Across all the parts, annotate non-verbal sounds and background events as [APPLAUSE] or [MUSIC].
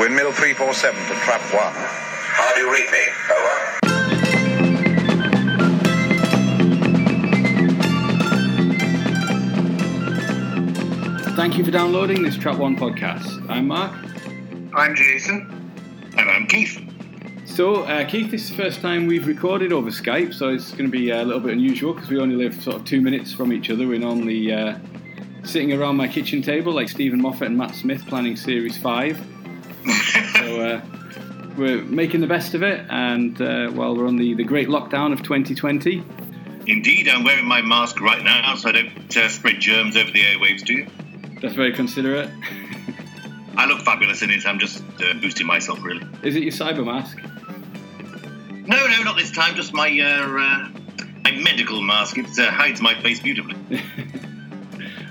Windmill 347 for trap one. How do you read me? Over. Thank you for downloading this Trap One podcast. I'm Mark. I'm Jason. And I'm Keith. So, uh, Keith, this is the first time we've recorded over Skype, so it's going to be a little bit unusual because we only live sort of two minutes from each other. We're normally uh, sitting around my kitchen table like Steven Moffat and Matt Smith planning Series 5. We're making the best of it, and uh, while we're on the, the great lockdown of 2020, Indeed, I'm wearing my mask right now so I don't uh, spread germs over the airwaves do you. that's very considerate. I look fabulous in it. I'm just uh, boosting myself, really. Is it your cyber mask? No, no, not this time. Just my uh, uh, my medical mask. It uh, hides my face beautifully. [LAUGHS]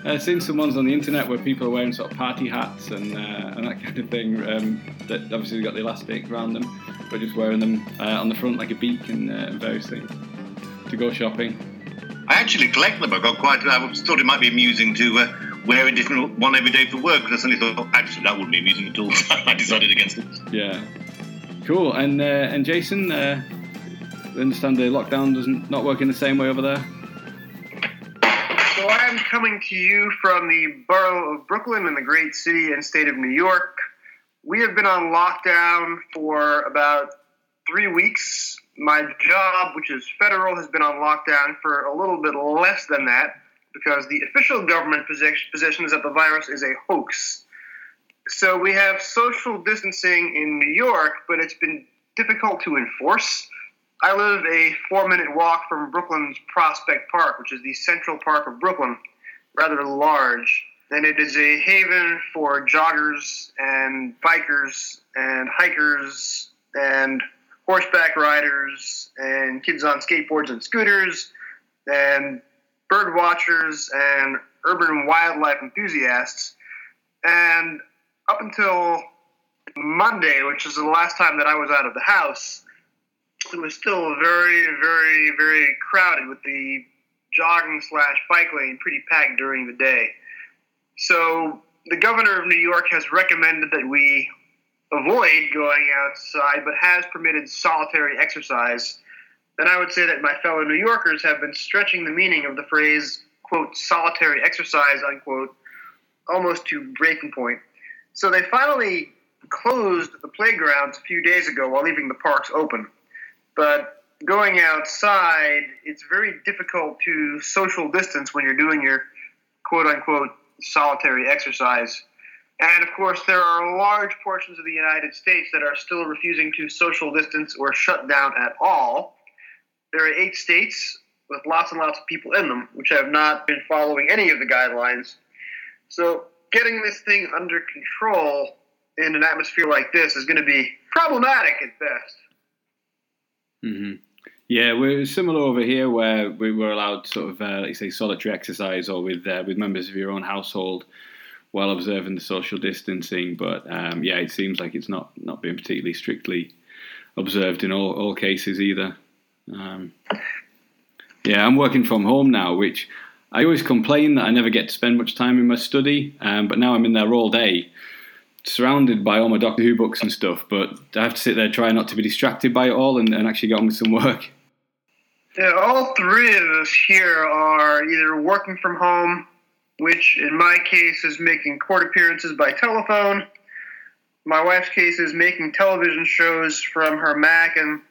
I've seen some ones on the internet where people are wearing sort of party hats and, uh, and that kind of thing um, that obviously got the elastic around them, but just wearing them uh, on the front like a beak and uh, various things to go shopping. I actually collect them. I got quite. I thought it might be amusing to uh, wear a different one every day for work. But I suddenly thought, oh, actually, that wouldn't be amusing at all. [LAUGHS] I decided against it. Yeah, cool. And uh, and Jason, uh, I understand the lockdown doesn't not work in the same way over there. So I'm coming to you from the borough of Brooklyn in the great city and state of New York. We have been on lockdown for about three weeks. My job, which is federal, has been on lockdown for a little bit less than that because the official government posi- position is that the virus is a hoax. So we have social distancing in New York, but it's been difficult to enforce. I live a four minute walk from Brooklyn's Prospect Park, which is the central park of Brooklyn, rather large. And it is a haven for joggers and bikers and hikers and horseback riders and kids on skateboards and scooters and bird watchers and urban wildlife enthusiasts. And up until Monday, which is the last time that I was out of the house, it was still very, very, very crowded with the jogging slash bike lane pretty packed during the day. So the governor of New York has recommended that we avoid going outside, but has permitted solitary exercise. Then I would say that my fellow New Yorkers have been stretching the meaning of the phrase, quote, solitary exercise, unquote, almost to breaking point. So they finally closed the playgrounds a few days ago while leaving the parks open but going outside, it's very difficult to social distance when you're doing your quote unquote solitary exercise. And of course, there are large portions of the United States that are still refusing to social distance or shut down at all. There are eight states with lots and lots of people in them, which have not been following any of the guidelines. So, getting this thing under control in an atmosphere like this is going to be problematic at best. Hmm Yeah, we're similar over here where we were allowed sort of, uh, like say, solitary exercise or with uh, with members of your own household while observing the social distancing. But um, yeah, it seems like it's not not being particularly strictly observed in all, all cases either. Um, yeah, I'm working from home now, which I always complain that I never get to spend much time in my study, um, but now I'm in there all day, surrounded by all my Doctor Who books and stuff. But I have to sit there trying not to be distracted by it all and, and actually get on with some work. Yeah, all three of us here are either working from home, which in my case is making court appearances by telephone. My wife's case is making television shows from her Mac, and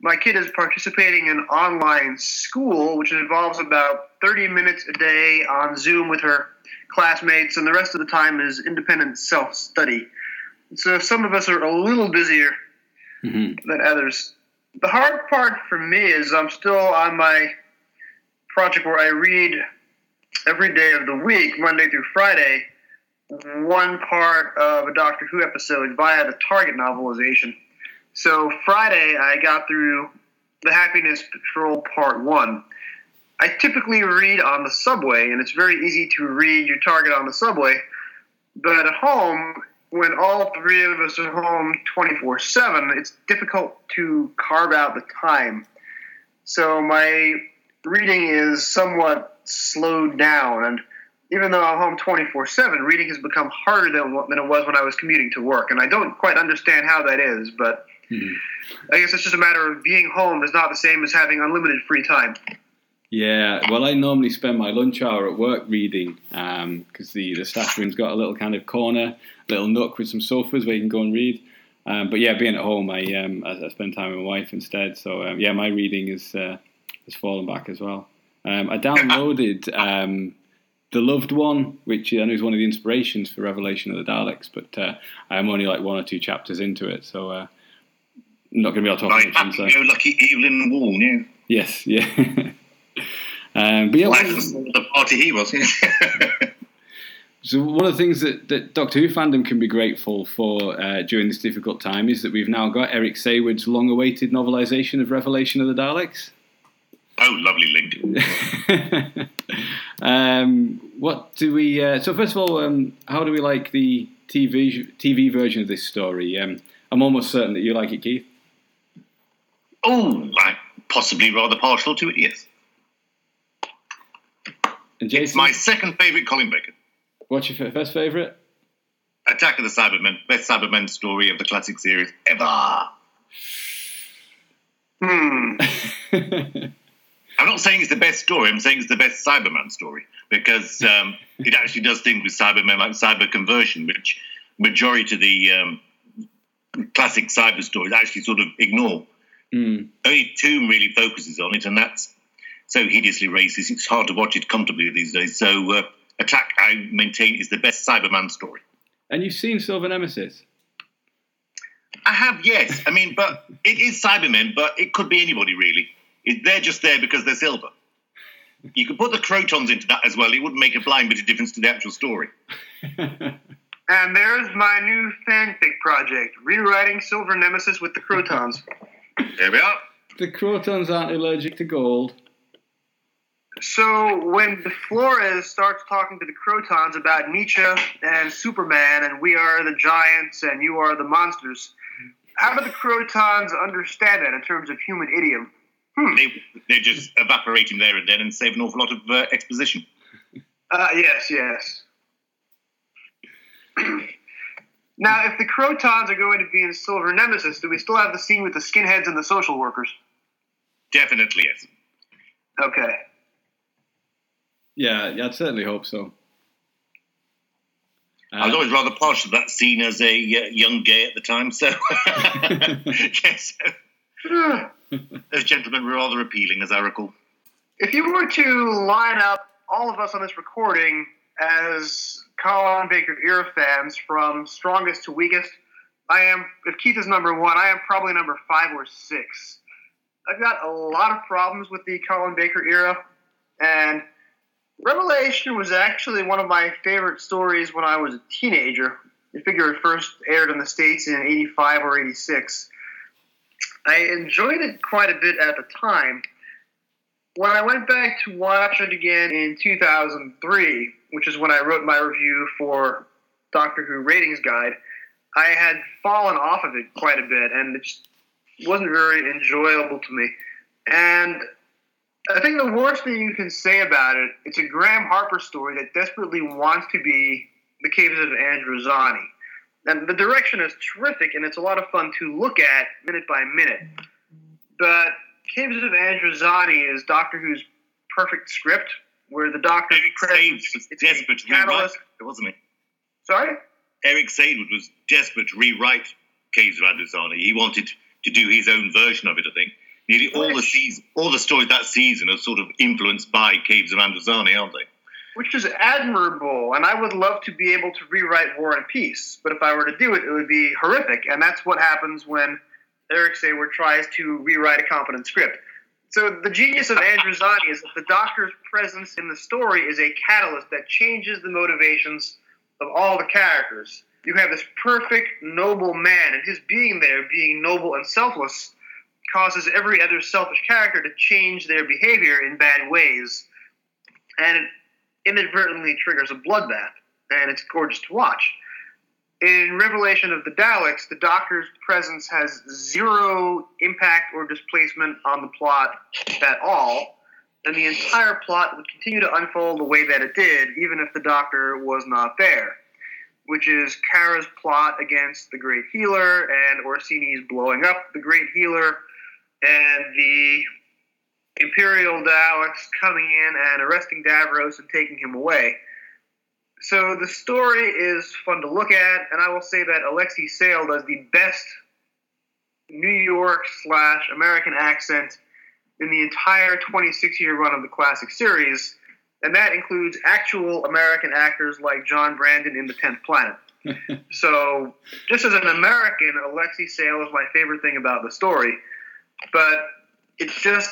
my kid is participating in online school, which involves about 30 minutes a day on Zoom with her classmates, and the rest of the time is independent self study. So some of us are a little busier hmm than others. The hard part for me is I'm still on my project where I read every day of the week, Monday through Friday, one part of a Doctor Who episode via the Target novelization. So Friday, I got through the Happiness Patrol Part 1. I typically read on the subway, and it's very easy to read your target on the subway. But at home, when all three of us are home 24 7, it's difficult to carve out the time. So my reading is somewhat slowed down, and even though I'm home 24 7, reading has become harder than, than it was when I was commuting to work. And I don't quite understand how that is, but Hmm. I guess it's just a matter of being home is not the same as having unlimited free time. Yeah, well, I normally spend my lunch hour at work reading because the, the staff room's got a little kind of corner, little nook with some sofas where you can go and read. Um, but yeah, being at home, I, um, I, I spend time with my wife instead. So um, yeah, my reading is uh, has fallen back as well. Um, I downloaded um, the Loved One, which I know is one of the inspirations for Revelation of the Daleks, but uh, I'm only like one or two chapters into it, so uh, I'm not going to be able to talk about it. happy inside. go lucky Evelyn Waugh, yeah. Yes, yeah. [LAUGHS] um, but yeah, one- the party he was. [LAUGHS] So one of the things that, that Doctor Who fandom can be grateful for uh, during this difficult time is that we've now got Eric Saward's long-awaited novelisation of Revelation of the Daleks. oh, lovely link. [LAUGHS] um, what do we? Uh, so first of all, um, how do we like the TV TV version of this story? Um, I'm almost certain that you like it, Keith. Oh, I'm possibly rather partial to it, yes. And It's my second favourite Colin Baker. what's your f- first favourite? Attack of the Cybermen, best Cybermen story of the classic series ever. Hmm. [LAUGHS] I'm not saying it's the best story. I'm saying it's the best Cyberman story because um, [LAUGHS] it actually does things with Cybermen like cyber conversion, which majority of the um, classic cyber stories actually sort of ignore. Mm. Only Tomb really focuses on it, and that's so hideously racist. It's hard to watch it comfortably these days. So, uh, Attack, I maintain, is the best Cyberman story. And you've seen Silver Nemesis. I have, yes. I mean, but it is Cybermen, but it could be anybody really. It, they're just there because they're silver. You could put the Crotons into that as well. It wouldn't make a blind bit of difference to the actual story. [LAUGHS] And there's my new fanfic project, rewriting Silver Nemesis with the Crotons. There we are. the Crotons aren't allergic to gold. So when Flores starts talking to the Crotons about Nietzsche and Superman and we are the giants and you are the monsters, how do the Crotons understand that in terms of human idiom? They, they're just evaporating there and then and save an awful lot of uh, exposition. Uh, yes, yes. [CLEARS THROAT] now, if the Crotons are going to be in Silver Nemesis, do we still have the scene with the skinheads and the social workers? Definitely, yes. Okay. Yeah, yeah, I'd certainly hope so. I was Uh, always rather partial to that scene as a uh, young gay at the time, so [LAUGHS] yes, [LAUGHS] those gentlemen were rather appealing, as I recall. If you were to line up all of us on this recording as Colin Baker era fans from strongest to weakest, I am, if Keith is number one, I am probably number five or six. I've got a lot of problems with the Colin Baker era, and Revelation was actually one of my favorite stories when I was a teenager. I figure it first aired in the States in 85 or 86. I enjoyed it quite a bit at the time. When I went back to watch it again in 2003, which is when I wrote my review for Doctor Who Ratings Guide, I had fallen off of it quite a bit, and it just wasn't very enjoyable to me. And I think the worst thing you can say about it, it's a Graeme Harper story that desperately wants to be the Caves of Androzani. And the direction is terrific, and it's a lot of fun to look at minute by minute. But Caves of Andrew Androzani is Doctor Who's perfect script, where the Doctor Eric Sage was desperate to rewrite it, wasn't he? Sorry? Eric Saward was desperate to rewrite Caves of Andrew Androzani. He wanted to do his own version of it, I think. Nearly all the season, all the stories that season are sort of influenced by Caves of Androzani, aren't they? which is admirable, and I would love to be able to rewrite War and Peace. But if I were to do it, it would be horrific, and that's what happens when Eric Saward tries to rewrite a competent script. So the genius of Androzani is that the Doctor's presence in the story is a catalyst that changes the motivations of all the characters. You have this perfect, noble man, and his being there, being noble and selfless, causes every other selfish character to change their behavior in bad ways. And it inadvertently triggers a bloodbath, and it's gorgeous to watch. In Revelation of the Daleks, the Doctor's presence has zero impact or displacement on the plot at all. and the entire plot would continue to unfold the way that it did, even if the Doctor was not there. Which is Kara's plot against the Great Healer, and Orcini's blowing up the Great Healer, and the Imperial Daleks coming in and arresting Davros and taking him away. So the story is fun to look at, and I will say that Alexei Sayle does the best New York slash American accent in the entire 26 year run of the classic series, and that includes actual American actors like John Brandon in The Tenth Planet. [LAUGHS] so, just as an American, Alexei Sayle is my favorite thing about the story, but it just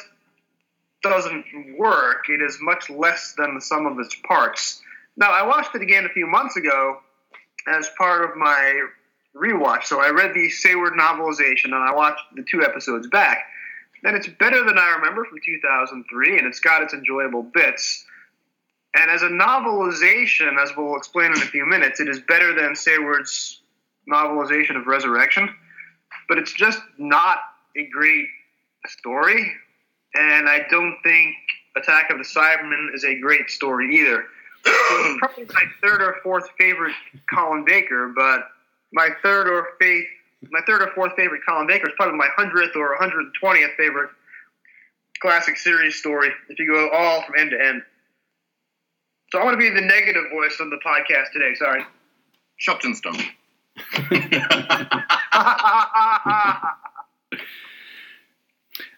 doesn't work. It is much less than the sum of its parts. Now, I watched it again a few months ago as part of my rewatch. So I read the Saward novelization and I watched the two episodes back. And it's better than I remember from 2003, and it's got its enjoyable bits. And as a novelization, as we'll explain in a few minutes, it is better than Saward's novelization of Resurrection. But it's just not a great story. And I don't think Attack of the Cybermen is a great story either. So it's probably my third or fourth favorite Colin Baker, but my third or faith, my third or fourth favorite Colin Baker is probably my hundredth or 120th favorite classic series story. If you go all from end to end. So I want to be the negative voice on the podcast today. Sorry. Shopton Stone. [LAUGHS] [LAUGHS]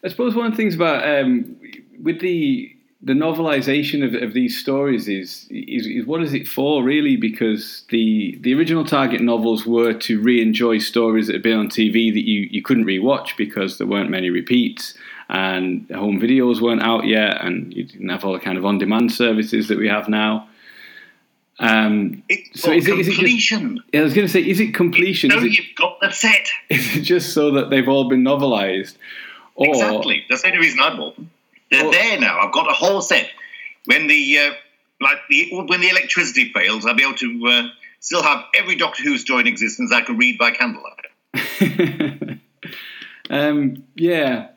I suppose one of the things about um, with the the novelization of, of these stories is, is, is what is it for really? Because the the original target novels were to re-enjoy stories that had been on TV that you, you couldn't re-watch because there weren't many repeats and home videos weren't out yet and you didn't have all the kind of on-demand services that we have now. Um, it's so is it, is it just, yeah, I was going to say, is it completion? No, is it, you've got the set. [LAUGHS] Is it just so that they've all been novelized? Or, exactly. That's the only reason I bought them. They're there now. I've got a whole set. When the uh, like the when the electricity fails, I'll be able to uh, still have every Doctor Who story in existence I can read by candlelight. [LAUGHS] um, yeah,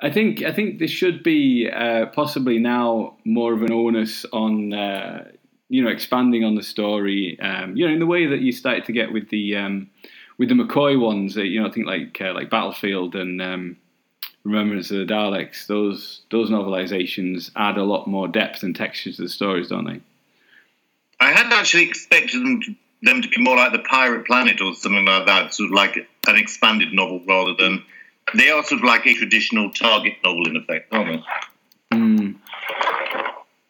I think I think there should be uh, possibly now more of an onus on uh, you know expanding on the story. Um, you know, in the way that you started to get with the um, with the McCoy ones. you know, I think like uh, like Battlefield and um, Remembrance of the Daleks, those those novelizations add a lot more depth and texture to the stories, don't they? I had actually expected them to, them to be more like the Pirate Planet or something like that, sort of like an expanded novel rather than they are sort of like a traditional Target novel in effect, aren't they? Mm.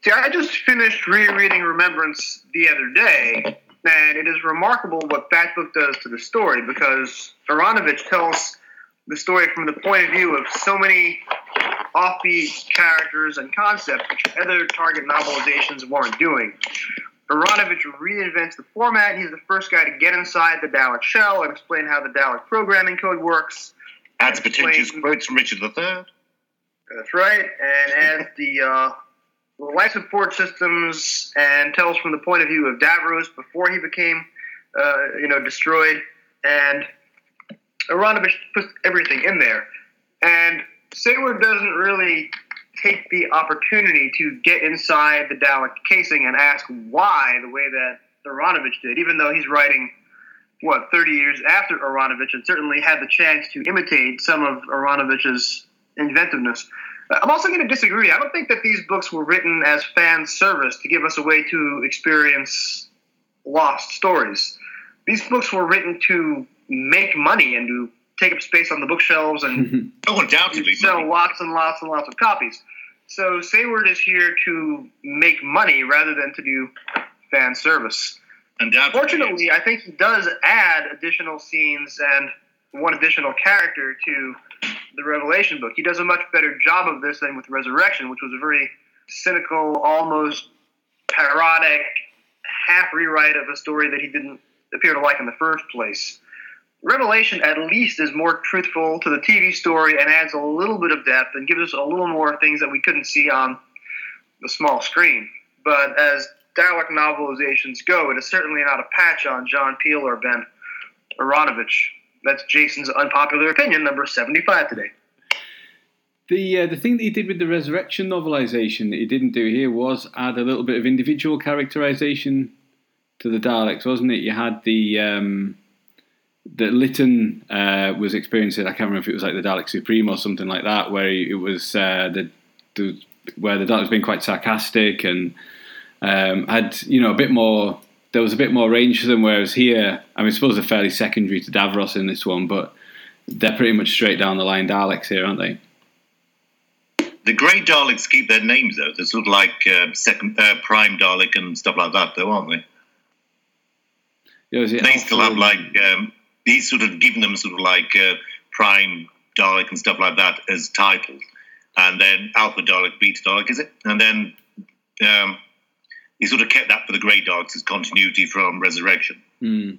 See, I just finished rereading Remembrance the other day, and it is remarkable what that book does to the story because Aaronovitch tells the story from the point of view of so many offbeat characters and concepts which other target novelizations weren't doing. Aaronovitch reinvents the format. He's the first guy to get inside the Dalek shell and explain how the Dalek programming code works. Adds pretentious quotes from Richard III. That's right, and adds the uh, life support systems and tells from the point of view of Davros before he became, uh, you know, destroyed, and Aaronovitch puts everything in there. And Saward doesn't really take the opportunity to get inside the Dalek casing and ask why the way that Aaronovitch did, even though he's writing, what, 30 years after Aaronovitch and certainly had the chance to imitate some of Aaronovitch's inventiveness. I'm also going to disagree. I don't think that these books were written as fan service to give us a way to experience lost stories. These books were written to make money and to take up space on the bookshelves and [LAUGHS] oh, undoubtedly sell money. lots and lots and lots of copies. So Saward is here to make money rather than to do fan service. Undoubtedly. Fortunately, I think he does add additional scenes and one additional character to the Revelation book. He does a much better job of this than with Resurrection, which was a very cynical, almost parodic half rewrite of a story that he didn't appear to like in the first place. Revelation at least is more truthful to the TV story and adds a little bit of depth and gives us a little more things that we couldn't see on the small screen. But as Dalek novelizations go, it is certainly not a patch on John Peel or Ben Aaronovitch. That's Jason's unpopular opinion, number 75 today. The uh, the thing that he did with the resurrection novelization that he didn't do here was add a little bit of individual characterization to the Daleks, wasn't it? You had the um, that Lytton uh, was experiencing. I can't remember if it was like the Dalek Supreme or something like that, where it was uh, the, the where the Dalek was being quite sarcastic and um, had you know a bit more. There was a bit more range to them, whereas here, I mean, I suppose they're fairly secondary to Davros in this one, but they're pretty much straight down the line Daleks here, aren't they? The Grey Daleks keep their names though. They're sort of like uh, second uh, Prime Dalek and stuff like that, though, aren't they? Yeah, They still have like um, he's sort of given them sort of like uh, Prime Dalek and stuff like that as titles, and then Alpha Dalek, Beta Dalek, is it? And then um, he sort of kept that for the Grey Daleks as continuity from Resurrection. Hmm.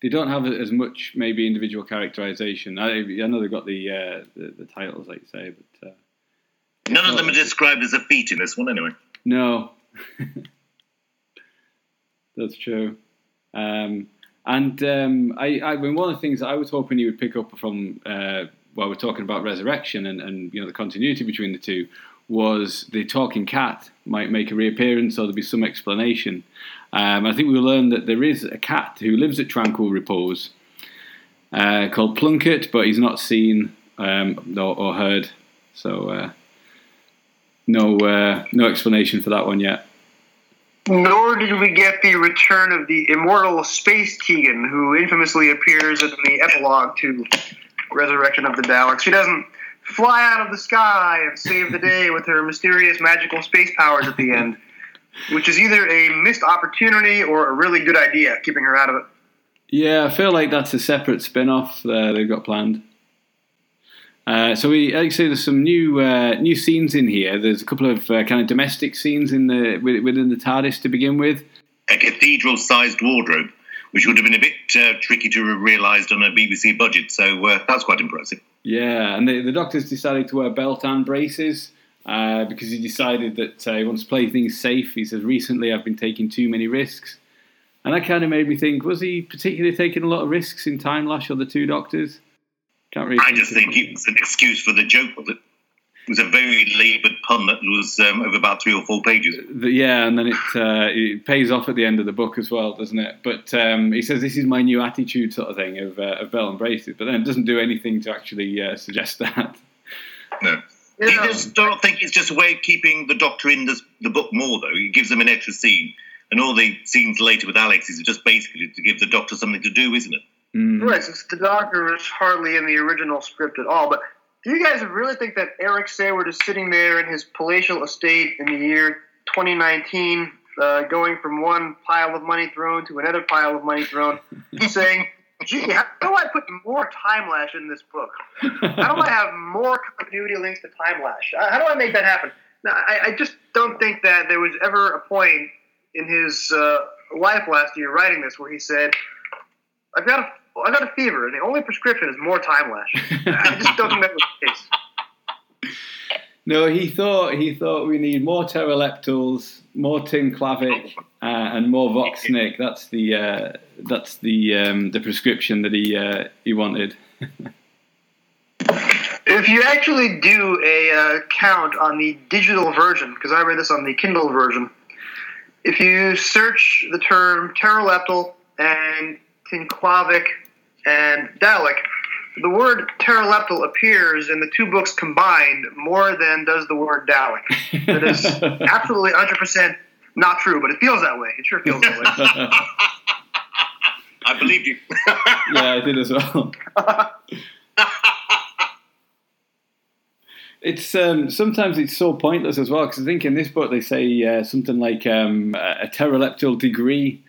They don't have as much maybe individual characterization. I, I know they've got the, uh, the the titles, like you say, but uh, None of them are described as a feat in this one, anyway. no, [LAUGHS] that's true. Um, and um, I, I mean, one of the things that I was hoping you would pick up from uh, while we're talking about resurrection and, and you know the continuity between the two was the talking cat might make a reappearance or there'll be some explanation. Um, I think we learned that there is a cat who lives at Tranquil Repose uh, called Plunkett, but he's not seen um, or, or heard. So uh, no uh, no explanation for that one yet. Nor did we get the return of the immortal Space Tegan, who infamously appears in the epilogue to Resurrection of the Daleks. She doesn't fly out of the sky and save the day with her mysterious magical space powers at the end, which is either a missed opportunity or a really good idea, keeping her out of it. Yeah, I feel like that's a separate spin-off uh, they've got planned. Uh, so we, like I say, there's some new uh, new scenes in here. There's a couple of uh, kind of domestic scenes in the within the TARDIS to begin with. A cathedral-sized wardrobe, which would have been a bit uh, tricky to have realised on a BBC budget. So uh, that's quite impressive. Yeah, and the, the doctor's decided to wear belt and braces uh, because he decided that uh, he wants to play things safe. He says, recently I've been taking too many risks. And that kind of made me think, was he particularly taking a lot of risks in Timelash or the two doctors? Can't really I just think much. it was an excuse for the joke, was it? It was a very laboured pun that was um, over about three or four pages. The- yeah, and then it, uh, it pays off at the end of the book as well, doesn't it? But um, he says this is my new attitude, sort of thing, of, uh, of belt and braces. But then it doesn't do anything to actually uh, suggest [LAUGHS] that. No. Yeah. You just don't think it's just a way of keeping the Doctor in the, the book more, though. It gives them an extra scene. And all the scenes later with Alex is just basically to give the Doctor something to do, isn't it? Mm. Right, since the Doctor is hardly in the original script at all. But do you guys really think that Eric Saward is sitting there in his palatial estate in the year 2019, uh, going from one pile of money thrown to another pile of money thrown, [LAUGHS] saying, gee, how do I put more Timelash in this book? How do I have more continuity links to Timelash? How do I make that happen? Now, I, I just don't think that there was ever a point in his uh, life last year writing this where he said, I've got a I got a fever, and the only prescription is more Timelash. I just don't think that was the case. No, he thought he thought we need more Terileptils, more tinclavic, uh, and more voxnic. [LAUGHS] That's the uh, that's the um, the prescription that he uh, he wanted. [LAUGHS] If you actually do a uh, count on the digital version, because I read this on the Kindle version, if you search the term Terileptil and tinclavic and Dalek, the word Terileptil appears in the two books combined more than does the word Dalek. That is [LAUGHS] absolutely 100% not true, but it feels that way. It sure feels that way. [LAUGHS] I believed you. [LAUGHS] yeah, I did as well. It's um, sometimes it's so pointless as well because I think in this book they say uh, something like um, a a Terileptil degree,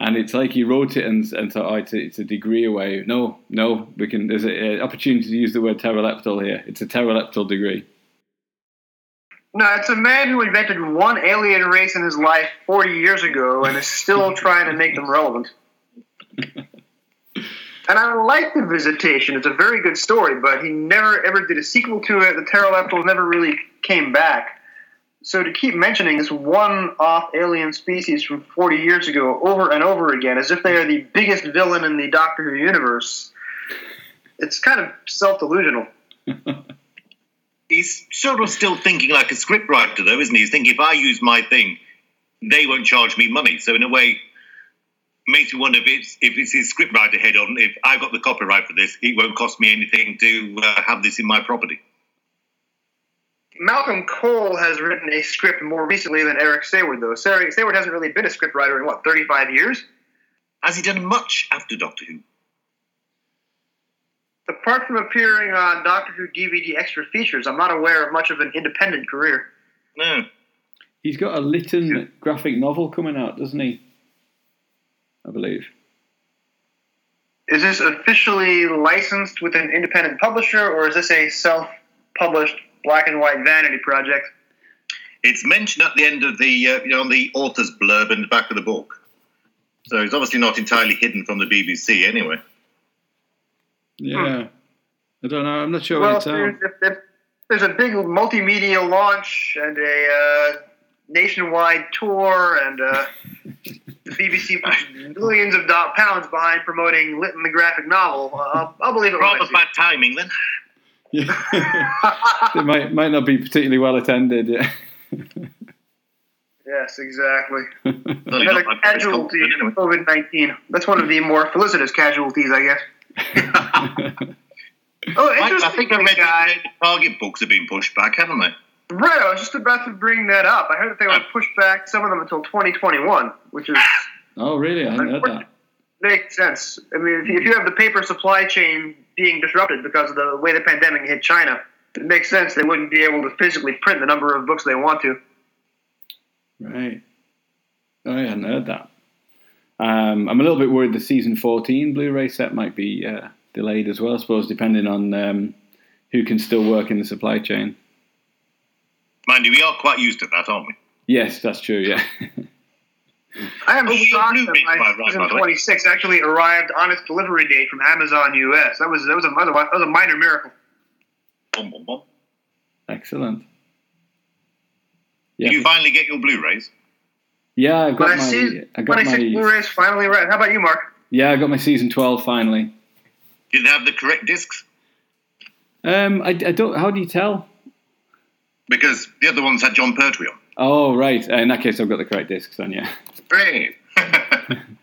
and it's like he wrote it and, and thought, oh, it's a, it's a degree away. No, no, we can. There's an opportunity to use the word Terileptil here. It's a Terileptil degree. No, it's a man who invented one alien race in his life 40 years ago and is still [LAUGHS] trying to make them relevant. And I like the visitation. It's a very good story, but he never ever did a sequel to it. The Terileptils never really came back. So to keep mentioning this one-off alien species from 40 years ago over and over again, as if they are the biggest villain in the Doctor Who universe, it's kind of self-delusional. [LAUGHS] He's sort of still thinking like a scriptwriter, though, isn't he? He's thinking if I use my thing, they won't charge me money. So in a way, makes me wonder if it's if it's his scriptwriter head on. If I've got the copyright for this, it won't cost me anything to uh, have this in my property. Malcolm Cole has written a script more recently than Eric Saward, though. Sarah, Saward hasn't really been a scriptwriter in what 35 years. Has he done much after Doctor Who? Apart from appearing on Doctor Who DVD extra features, I'm not aware of much of an independent career. No. He's got a Lytton graphic novel coming out, doesn't he? I believe. Is this officially licensed with an independent publisher, or is this a self-published black and white vanity project? It's mentioned at the end of the uh, you know on the author's blurb in the back of the book. So it's obviously not entirely hidden from the BBC anyway. Yeah. I don't know. I'm not sure Well, what it's there's, out. if- if there's a big multimedia launch and a uh, nationwide tour, and uh, [LAUGHS] the BBC puts millions of pounds behind promoting Lytton the graphic novel. Uh, I'll, I'll believe it when I Rather bad timing then. Yeah. [LAUGHS] it might might not be particularly well attended. Yeah. Yes, exactly. Certainly Another not casualty of. COVID nineteen. That's one of the more felicitous casualties, I guess. [LAUGHS] Oh, I, I think I read guy. that the Target books have been pushed back, haven't they? Right, I was just about to bring that up. I heard that they would oh. push back some of them until 2021, which is oh, really? I hadn't heard that. Makes sense. I mean, if you, if you have the paper supply chain being disrupted because of the way the pandemic hit China, it makes sense they wouldn't be able to physically print the number of books they want to. Right. Oh, I hadn't heard that. Um, I'm a little bit worried the season 14 Blu-ray set might be uh, delayed as well. I suppose depending on um, who can still work in the supply chain. Mind you, we are quite used to that, aren't we? Yes, that's true. Yeah. [LAUGHS] I am Oh, shocked have that my right, season by the way. 26 actually arrived on its delivery date from Amazon US. That was that was a, that was a, that was a minor miracle. Bum, bum, bum. Excellent. Did you finally get your Blu-rays? Yeah, I've got My my. season I got 26 my. Blu-rays finally read. How about you, Mark? Yeah, I got my season 12 finally. Did they have the correct discs? Um, I, I don't. How do you tell? Because the other ones had Jon Pertwee on. Oh, right. Uh, in that case, I've got the correct discs then. Yeah. Great. [LAUGHS]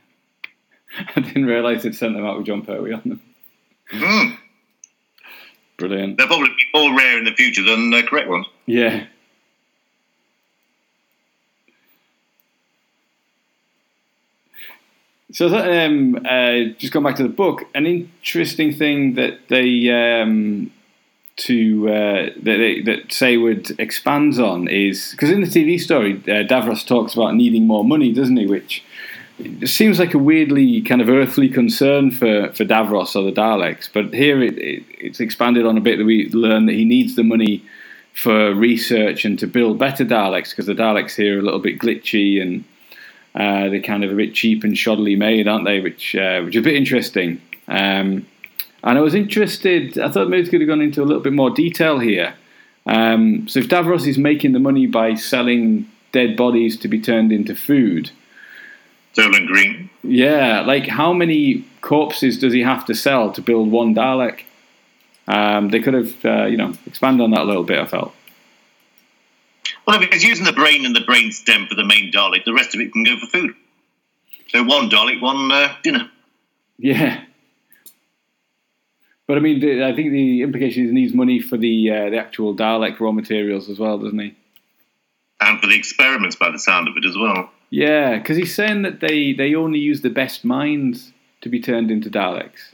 [LAUGHS] I didn't realise they'd sent them out with Jon Pertwee on them. Hmm. Brilliant. They'll probably be more rare in the future than the correct ones. Yeah. So that, um, uh, just going back to the book, an interesting thing that they um, to uh, that, that Saward expands on is because in the TV story, uh, Davros talks about needing more money, doesn't he? Which seems like a weirdly kind of earthly concern for, for Davros or the Daleks, but here it, it, it's expanded on a bit that we learn that he needs the money for research and to build better Daleks because the Daleks here are a little bit glitchy and uh, they're kind of a bit cheap and shoddily made, aren't they? Which uh, which is a bit interesting. Um, and I was interested. I thought maybe we could have gone into a little bit more detail here. Um, so if Davros is making the money by selling dead bodies to be turned into food, Soylent Green. yeah, like how many corpses does he have to sell to build one Dalek? Um, they could have, uh, you know, expanded on that a little bit. I felt. Well, if it's using the brain and the brain stem for the main Dalek, the rest of it can go for food. So one Dalek, one uh, dinner. Yeah. But I mean, the, I think the implication is he needs money for the uh, the actual Dalek raw materials as well, doesn't he? And for the experiments, by the sound of it, as well. Yeah, because he's saying that they, they only use the best minds to be turned into Daleks.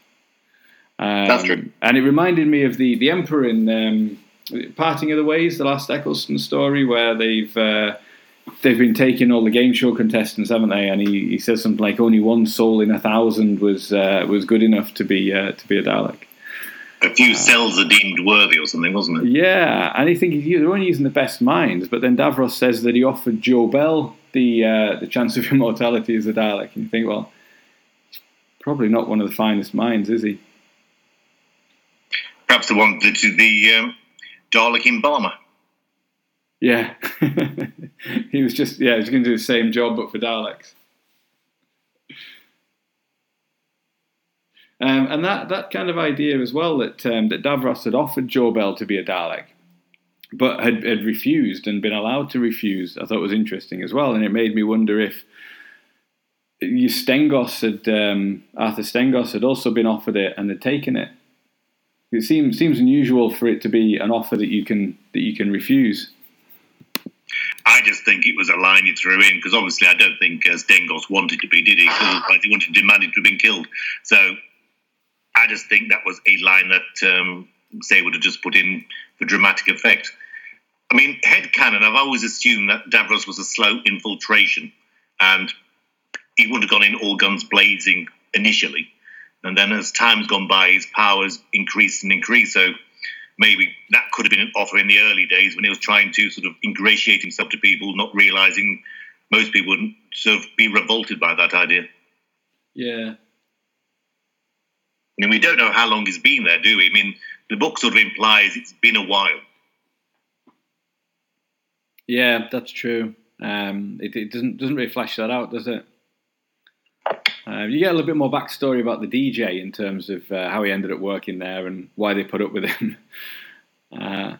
Um, That's true. And it reminded me of the, the Emperor in um, Parting of the Ways, the last Eccleston story, where they've uh, they've been taking all the game show contestants, haven't they? And he, he says something like only one soul in a thousand was uh, was good enough to be uh, to be a Dalek. A few cells are deemed worthy or something, wasn't it? Yeah, and I think they're only using the best minds. But then Davros says that he offered Jobel the uh, the chance of [LAUGHS] immortality as a Dalek, and you think, well, probably not one of the finest minds, is he? Perhaps the one that the um, Dalek embalmer. Yeah, [LAUGHS] he was just yeah, he was going to do the same job but for Daleks. Um, and that, that kind of idea as well that um, that Davros had offered Jobel to be a Dalek, but had, had refused and been allowed to refuse, I thought was interesting as well. And it made me wonder if Stengos had um, Arthur Stengos had also been offered it and had taken it. It seems seems unusual for it to be an offer that you can that you can refuse. I just think it was a line he threw in because obviously I don't think uh, Stengos wanted to be, did he? Because he wanted demanded to have been killed. So I just think that was a line that um, Say would have just put in for dramatic effect. I mean, headcanon, I've always assumed that Davros was a slow infiltration and he would have gone in all guns blazing initially. And then as time's gone by, his powers increased and increased. So maybe that could have been an offer in the early days when he was trying to sort of ingratiate himself to people, not realizing most people wouldn't sort of be revolted by that idea. Yeah. I mean, we don't know how long he's been there, do we? I mean, the book sort of implies it's been a while. Yeah, that's true. Um, it, it, doesn't doesn't really flesh that out, does it? Uh, you get a little bit more backstory about the DJ in terms of uh, how he ended up working there and why they put up with him. [LAUGHS] uh,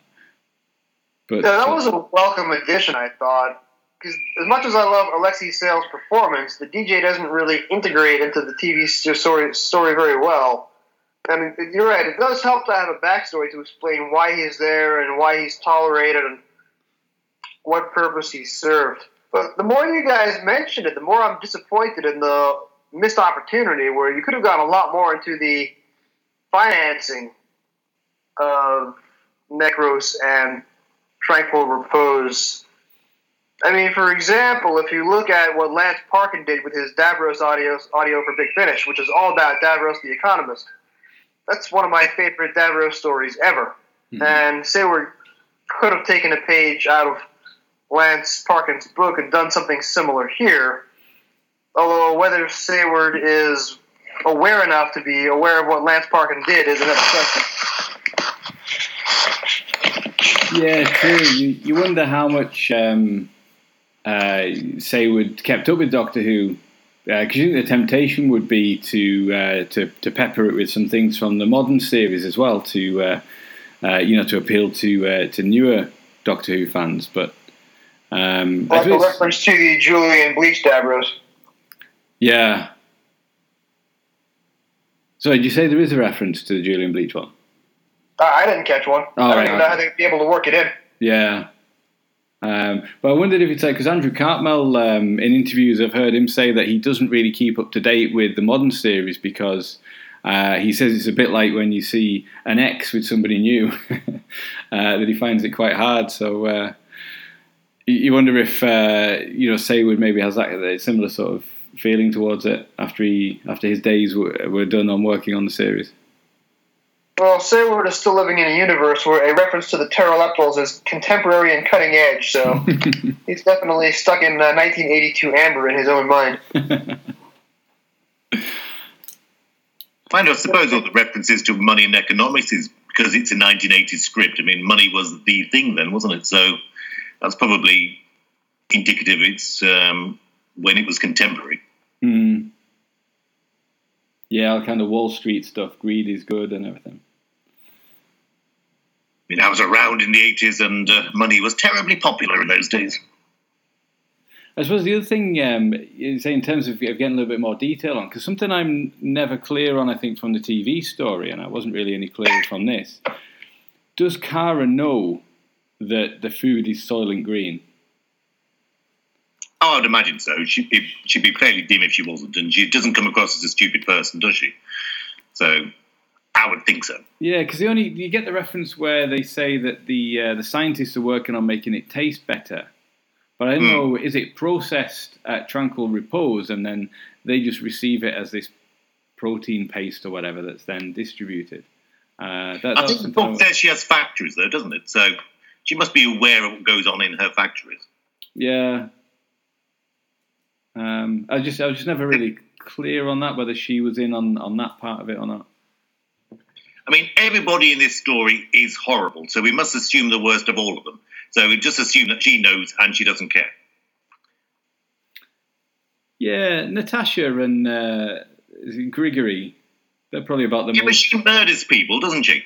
but yeah, that was a welcome addition, I thought. Because as much as I love Alexei Sayle's performance, the DJ doesn't really integrate into the TV uh, story, story very well. I mean, you're right. It does help to have a backstory to explain why he's there and why he's tolerated and what purpose he served. But the more you guys mention it, the more I'm disappointed in the missed opportunity where you could have gone a lot more into the financing of Necros and Tranquil Repose. I mean, for example, if you look at what Lance Parkin did with his Davros audio, audio for Big Finish, which is all about Davros the Economist, that's one of my favorite Davros stories ever. Mm-hmm. And Saward could have taken a page out of Lance Parkin's book and done something similar here. Although whether Saward is aware enough to be aware of what Lance Parkin did is another question. Yeah, true. You, you wonder how much um, uh, Saward kept up with Doctor Who because uh, you think the temptation would be to, uh, to to pepper it with some things from the modern series as well to uh, uh you know to appeal to uh, to newer Doctor Who fans, but um, like a reference to the Julian Bleach Davros. Yeah. So did you say there is a reference to the Julian Bleach one? I didn't catch one. Oh, I don't right, even know how they'd be able to work it in. Yeah. Um, but I wondered if it's like because Andrew Cartmel um, in interviews I've heard him say that he doesn't really keep up to date with the modern series because uh, he says it's a bit like when you see an ex with somebody new [LAUGHS] uh, that he finds it quite hard. So uh, you wonder if uh, you know Saward maybe has that similar sort of feeling towards it after he after his days were, were done on working on the series. Well, Saward is still living in a universe where a reference to the pteroleptals is contemporary and cutting edge, so [LAUGHS] he's definitely stuck in uh, 1982 amber in his own mind. [LAUGHS] I suppose all the references to money and economics is because it's a 1980s script. I mean, money was the thing then, wasn't it? So that's probably indicative. It's um, when it was contemporary. Mm. Yeah, kind of Wall Street stuff. Greed is good and everything. I mean, I was around in the 80s and uh, money was terribly popular in those days. I suppose the other thing um, is in terms of getting a little bit more detail on, because something I'm never clear on, I think, from the TV story, and I wasn't really any clearer from this. Does Kara know that the food is Soylent Green? Oh, I'd imagine so. She'd be, she'd be fairly dim if she wasn't, and she doesn't come across as a stupid person, does she? So I would think so. Yeah, because the only you get the reference where they say that the uh, the scientists are working on making it taste better, but I don't mm. know is it processed at Tranquil Repose and then they just receive it as this protein paste or whatever that's then distributed. Uh, that, I think the book says she has factories though, doesn't it? So she must be aware of what goes on in her factories. Yeah. Um, I just I was just never really clear on that whether she was in on, on that part of it or not. I mean, everybody in this story is horrible, so we must assume the worst of all of them. So we just assume that she knows and she doesn't care. Yeah, Natasha and uh, Grigory They're probably about the Yeah, but she murders people, doesn't she?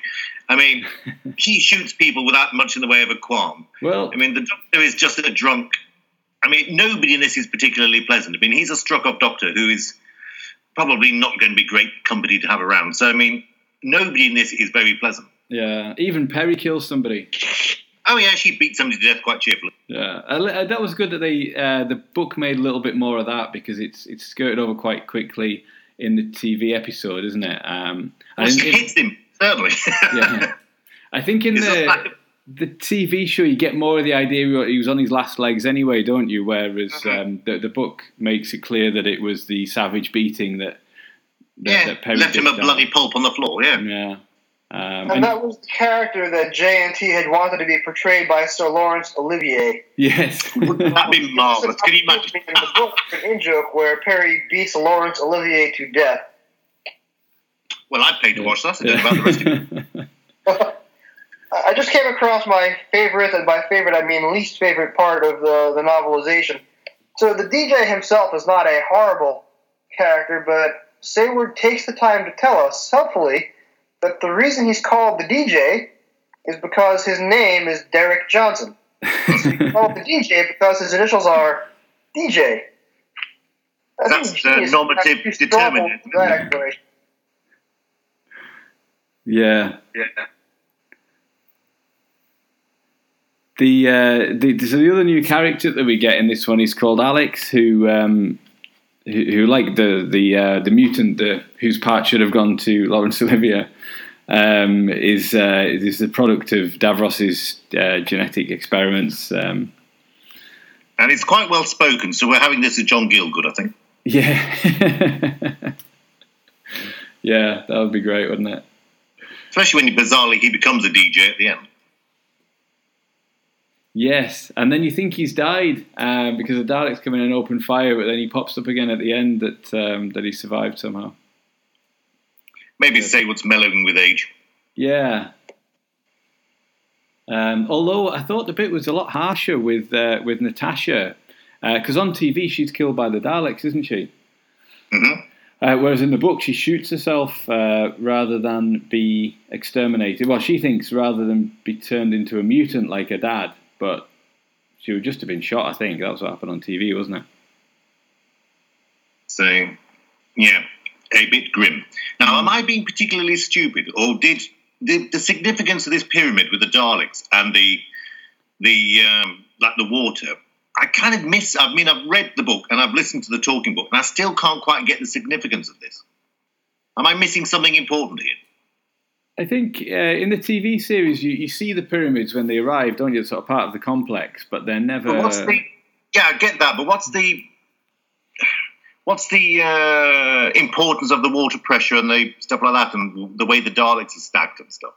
I mean, [LAUGHS] she shoots people without much in the way of a qualm. Well, I mean, the doctor is just a drunk. I mean, nobody in this is particularly pleasant. I mean, he's a struck up doctor who is probably not going to be great company to have around. So, I mean, nobody in this is very pleasant. yeah. Even Peri kills somebody. Oh, yeah, she beat somebody to death quite cheerfully. Yeah, uh, that was good that they uh, the book made a little bit more of that because it's it's skirted over quite quickly in the TV episode, isn't it? Um, Well, and she in- hits him, certainly. yeah. [LAUGHS] I think in It's the the TV show you get more of the idea he was on his last legs anyway, don't you? Whereas Mhm. um, the the book makes it clear that it was the savage beating that that, yeah, that Peri left him a dished bloody pulp on the floor, yeah. Yeah. Um, And and- that was the character that JNT had wanted to be portrayed by Sir Laurence Olivier. yes. [LAUGHS] That'd be marvellous. Can you imagine? In the book, an in joke where Peri beats Laurence Olivier to death. Well, I'd pay to watch that. I don't know about the rest of you. [LAUGHS] [LAUGHS] I just came across my favorite, and by favorite I mean least favorite part of the, the novelization. So the DJ himself is not a horrible character, but Saward takes the time to tell us, helpfully, that the reason he's called the DJ is because his name is Derek Johnson. [LAUGHS] He's called the DJ because his initials are DJ. I That's the genius. normative That's too strong determinism, for that isn't it? explanation. yeah. Yeah. The, uh, the so the other new character that we get in this one is called Alex, who um, who, who like the the uh, the mutant the, whose part should have gone to Laurence [LAUGHS] Olivier, um, is uh, is the product of Davros's uh, genetic experiments. Um, And it's quite well spoken, so we're having this as John Gielgud, I think. yeah, [LAUGHS] yeah, that would be great, wouldn't it? Especially when bizarrely he becomes a DJ at the end. Yes, and then you think he's died um, because the Daleks come in and open fire, but then he pops up again at the end that um, that he survived somehow. Maybe Saward's mellowing with age. Yeah. Um, although I thought the bit was a lot harsher with uh, with Natasha, because on TV she's killed by the Daleks, isn't she? hmm Uh, whereas in the book she shoots herself uh, rather than be exterminated. Well, she thinks rather than be turned into a mutant like her dad, but she would just have been shot. I think That's what happened on TV, wasn't it? So, yeah, a bit grim. Now, am I being particularly stupid, or did the, the significance of this pyramid with the Daleks and the the um, like the water? I kind of miss. I mean, I've read the book and I've listened to the talking book, and I still can't quite get the significance of this. Am I missing something important here? I think uh, in the TV series you, you see the pyramids when they arrive, don't you? It's sort of part of the complex, but they're never. But what's the? Yeah, I get that, but what's the? What's the uh, importance of the water pressure and the stuff like that, and the way the Daleks are stacked and stuff?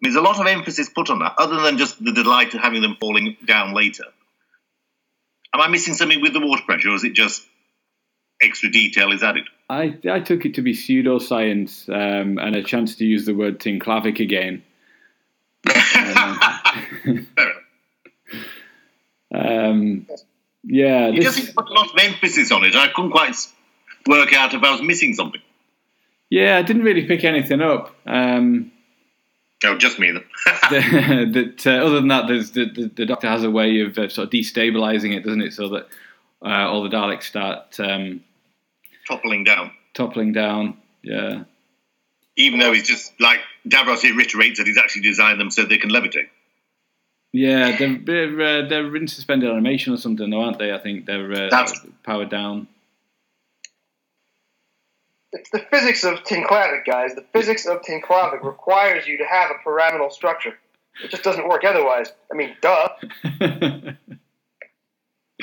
There's a lot of emphasis put on that, other than just the delight of having them falling down later. Am I missing something with the water pressure, or is it just extra detail is added? I, I took it to be pseudoscience um, and a chance to use the word Tinclavic again. Um, yeah, You just this, to put a lot of emphasis on it. I couldn't quite work out if I was missing something. yeah, I didn't really pick anything up. Um, Oh, just me then. [LAUGHS] [LAUGHS] that uh, other than that, there's the, the, the Doctor has a way of uh, sort of destabilizing it, doesn't it? So that uh, all the Daleks start um, Toppling down. toppling down. Yeah, even though he's just like Davros reiterates that he's actually designed them so they can levitate. yeah, they're they're, uh, they're in suspended animation or something, though, aren't they? I think they're uh, That's- powered down. It's the physics of Tinclavic, guys. The physics of Tinclavic requires you to have a pyramidal structure. It just doesn't work otherwise. I mean, duh. [LAUGHS]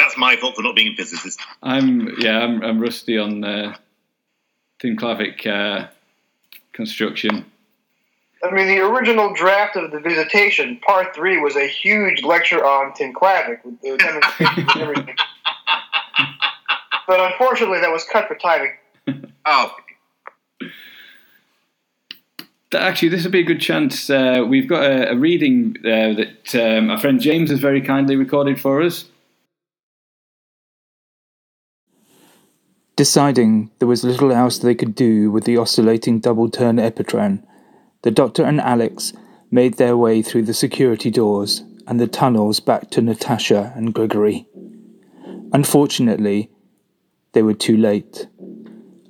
That's my fault for not being a physicist. I'm yeah, I'm, I'm rusty on uh, Tinclavic uh, construction. I mean, the original draft of the Visitation, Part 3, was a huge lecture on Tinclavic with the demonstrations and everything. [LAUGHS] But unfortunately, that was cut for timing. Oh, Actually, this would be a good chance. Uh, we've got a, a reading uh, that um, our friend James has very kindly recorded for us. Deciding there was little else they could do with the oscillating double turn Epitran, the Doctor and Alex made their way through the security doors and the tunnels back to Natasha and Grigory. Unfortunately, they were too late.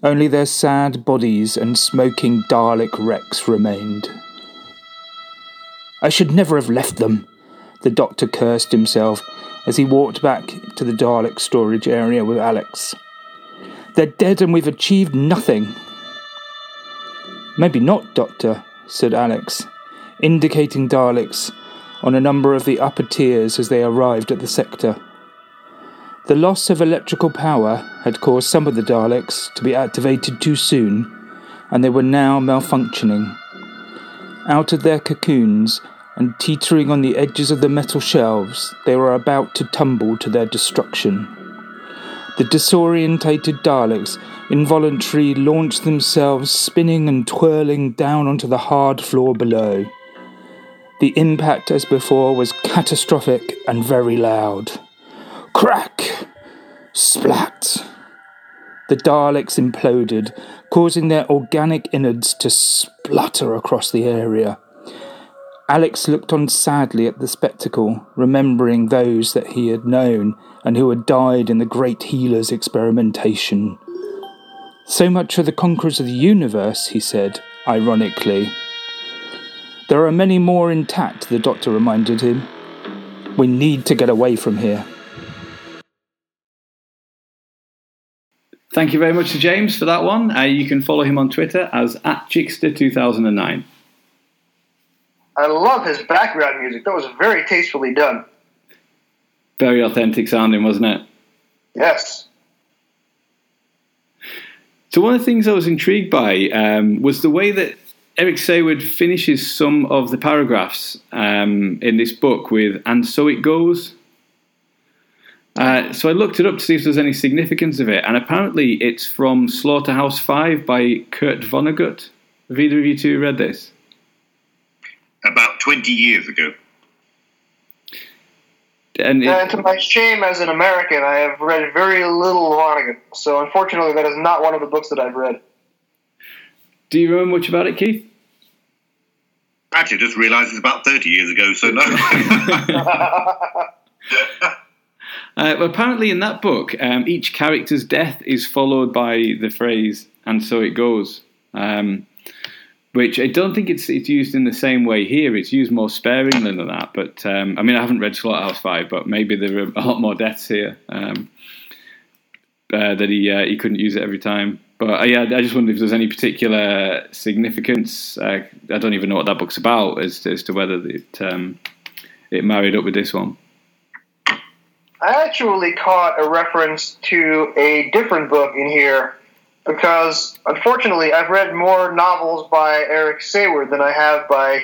Only their sad bodies and smoking Dalek wrecks remained. I should never have left them, the doctor cursed himself as he walked back to the Dalek storage area with Alex. They're dead and we've achieved nothing. Maybe not, Doctor, said Alex, indicating Daleks on a number of the upper tiers as they arrived at the sector. The loss of electrical power had caused some of the Daleks to be activated too soon, and they were now malfunctioning. Out of their cocoons and teetering on the edges of the metal shelves, they were about to tumble to their destruction. The disorientated Daleks involuntarily launched themselves spinning and twirling down onto the hard floor below. The impact, as before, was catastrophic and very loud. Crack! Splat! The Daleks imploded, causing their organic innards to splutter across the area. Alex looked on sadly at the spectacle, remembering those that he had known and who had died in the Great Healer's experimentation. So much for the conquerors of the universe, he said, ironically. There are many more intact, the doctor reminded him. We need to get away from here. Thank you very much to James for that one. Uh, you can follow him on Twitter as at Chickster2009. I love his background music. That was very tastefully done. Very authentic sounding, wasn't it? Yes. So one of the things I was intrigued by um, was the way that Eric Saward finishes some of the paragraphs um, in this book with "and so it goes." Uh, so I looked it up to see if there's any significance of it, and apparently it's from Slaughterhouse Five by Kurt Vonnegut. Have either of you two read this? About 20 years ago. And, it, And to my shame as an American, I have read very little Vonnegut. So unfortunately, that is not one of the books that I've read. do you remember much about it, Keith? Actually, I just realised it's about 30 years ago, so no. [LAUGHS] Uh, well, apparently, in that book, um, each character's death is followed by the phrase "and so it goes," um, which I don't think it's it's used in the same way here. It's used more sparingly than that. But um, I mean, I haven't read Slaughterhouse Five, but maybe there are a lot more deaths here um, uh, that he uh, he couldn't use it every time. But uh, yeah, I just wondered if there's any particular significance. Uh, I don't even know what that book's about as as to whether it um, it married up with this one. I actually caught a reference to a different book in here because, unfortunately, I've read more novels by Eric Saward than I have by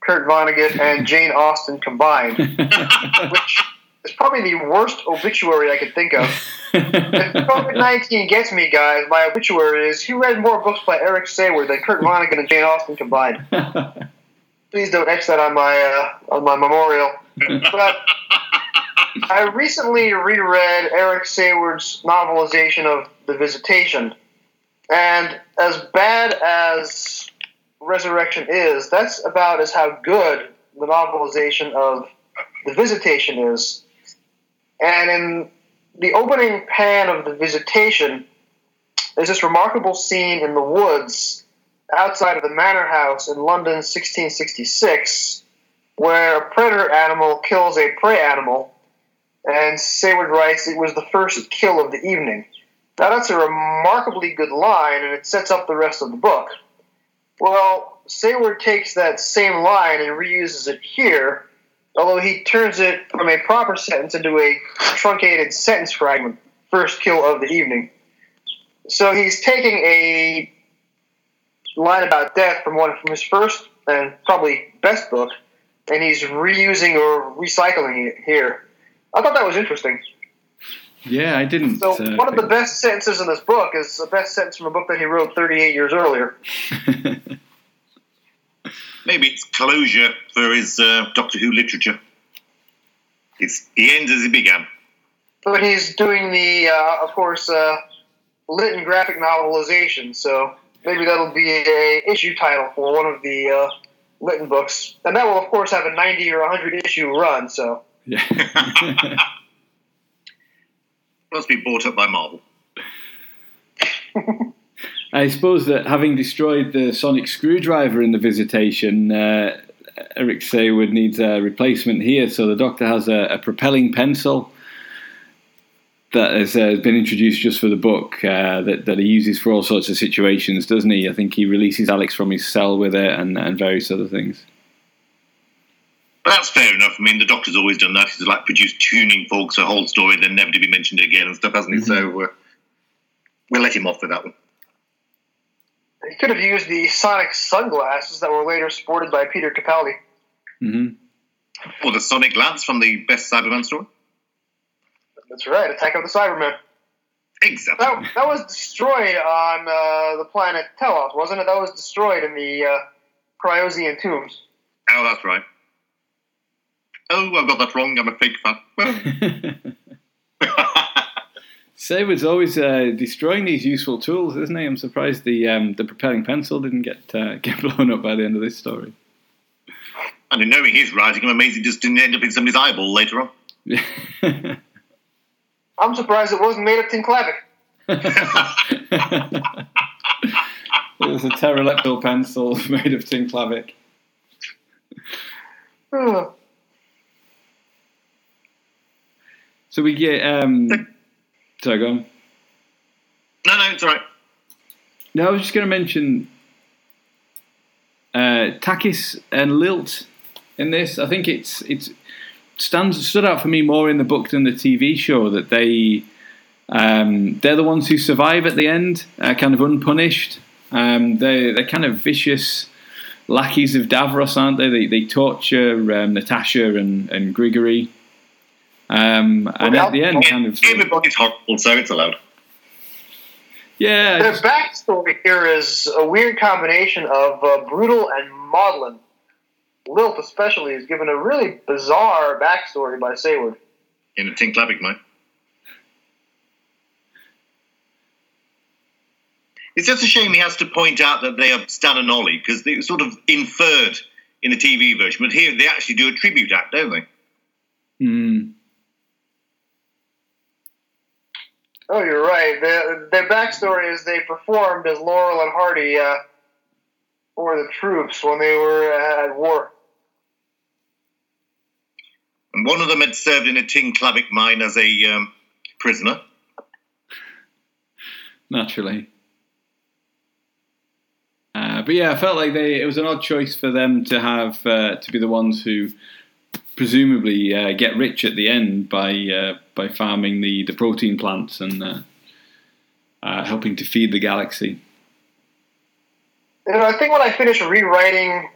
Kurt Vonnegut and [LAUGHS] Jane Austen combined, [LAUGHS] which is probably the worst obituary I could think of. If COVID 19 gets me, guys, my obituary is who read more books by Eric Saward than Kurt Vonnegut and Jane Austen combined? [LAUGHS] Please don't etch that on my, uh, on my memorial. But I recently reread Eric Saward's novelization of The Visitation, and as bad as Resurrection is, that's about as how good the novelization of The Visitation is. And in the opening pan of The Visitation, there's this remarkable scene in the woods outside of the manor house in London, 1666, where a predator animal kills a prey animal and Saward writes it was the first kill of the evening. Now that's a remarkably good line, and it sets up the rest of the book. Well, Saward takes that same line and reuses it here, although he turns it from a proper sentence into a truncated sentence fragment, first kill of the evening. So he's taking a line about death from one from his first and probably best book, and he's reusing or recycling it here. I thought that was interesting. Yeah, I didn't. So uh, one of the best sentences in this book is the best sentence from a book that he wrote 38 years earlier. [LAUGHS] Maybe it's closure for his uh, Doctor Who literature. It's, he ends as he began. But he's doing the, uh, of course, uh, Lytton graphic novelization. So maybe that'll be a issue title for one of the uh, Lytton books, and that will of course have a 90 or 100 issue run. So Yeah. [LAUGHS] [LAUGHS] Must be bought up by Marvel. [LAUGHS] I suppose that having destroyed the sonic screwdriver in the visitation, uh, Eric Saward needs a replacement here. So the Doctor has a, a propelling pencil that has uh, been introduced just for the book uh, that, that he uses for all sorts of situations, doesn't he? I think he releases Alex from his cell with it and, and various other things. But that's fair enough. I mean, the Doctor's always done that. He's like produced tuning forks, a whole story, then never to be mentioned again and stuff, hasn't he? So uh, we'll let him off for that one. he could have used the sonic sunglasses that were later sported by Peter Capaldi. hmm Or the Sonic Lance from the best Cyberman story. That's right, Attack of the Cybermen. Exactly. That, that was destroyed on uh, the planet Telos, wasn't it? That was destroyed in the uh, Cryosian tombs. Oh, that's right. Oh, I've got that wrong. I'm a fake fan. Well, [LAUGHS] [LAUGHS] Saward's always uh, destroying these useful tools, isn't he? I'm surprised the um, the propelling pencil didn't get uh, [LAUGHS] get blown up by the end of this story. and in knowing his writing, I'm amazed he just didn't end up in somebody's eyeball later on. I'm surprised it wasn't made of Tinclavic. it was a pterodactyl pencil made of tinclavic. Ugh. So we get. Um, sorry, go on. No, no, it's all right. No, I was just going to mention uh, Takis and Lilt in this. I think it's it's stands stood out for me more in the book than the TV show that they um, they're the ones who survive at the end, uh, kind of unpunished. Um, they they're kind of vicious lackeys of Davros, aren't they? They, they torture um, Natasha and and Grigory. Um, and at the end, kind of Everybody's horrible, so it's allowed. yeah, Their just- backstory here is a weird combination of uh, brutal and maudlin. Lilt, especially, is given a really bizarre backstory by Saward. In a Tinclavic mine. It's just a shame he has to point out that they are Stan and Ollie because they were sort of inferred in the TV version, but here they actually do a tribute act, don't they? Hmm. Oh, you're right. Their, their backstory is they performed as Laurel and Hardy uh, for the troops when they were uh, at war. And one of them had served in a Tinclavic mine as a um, prisoner. naturally. Uh, but yeah, I felt like they it was an odd choice for them to have uh, to be the ones who presumably uh, get rich at the end by uh, by farming the, the protein plants and uh, uh, helping to feed the galaxy. You know, I think when I finish rewriting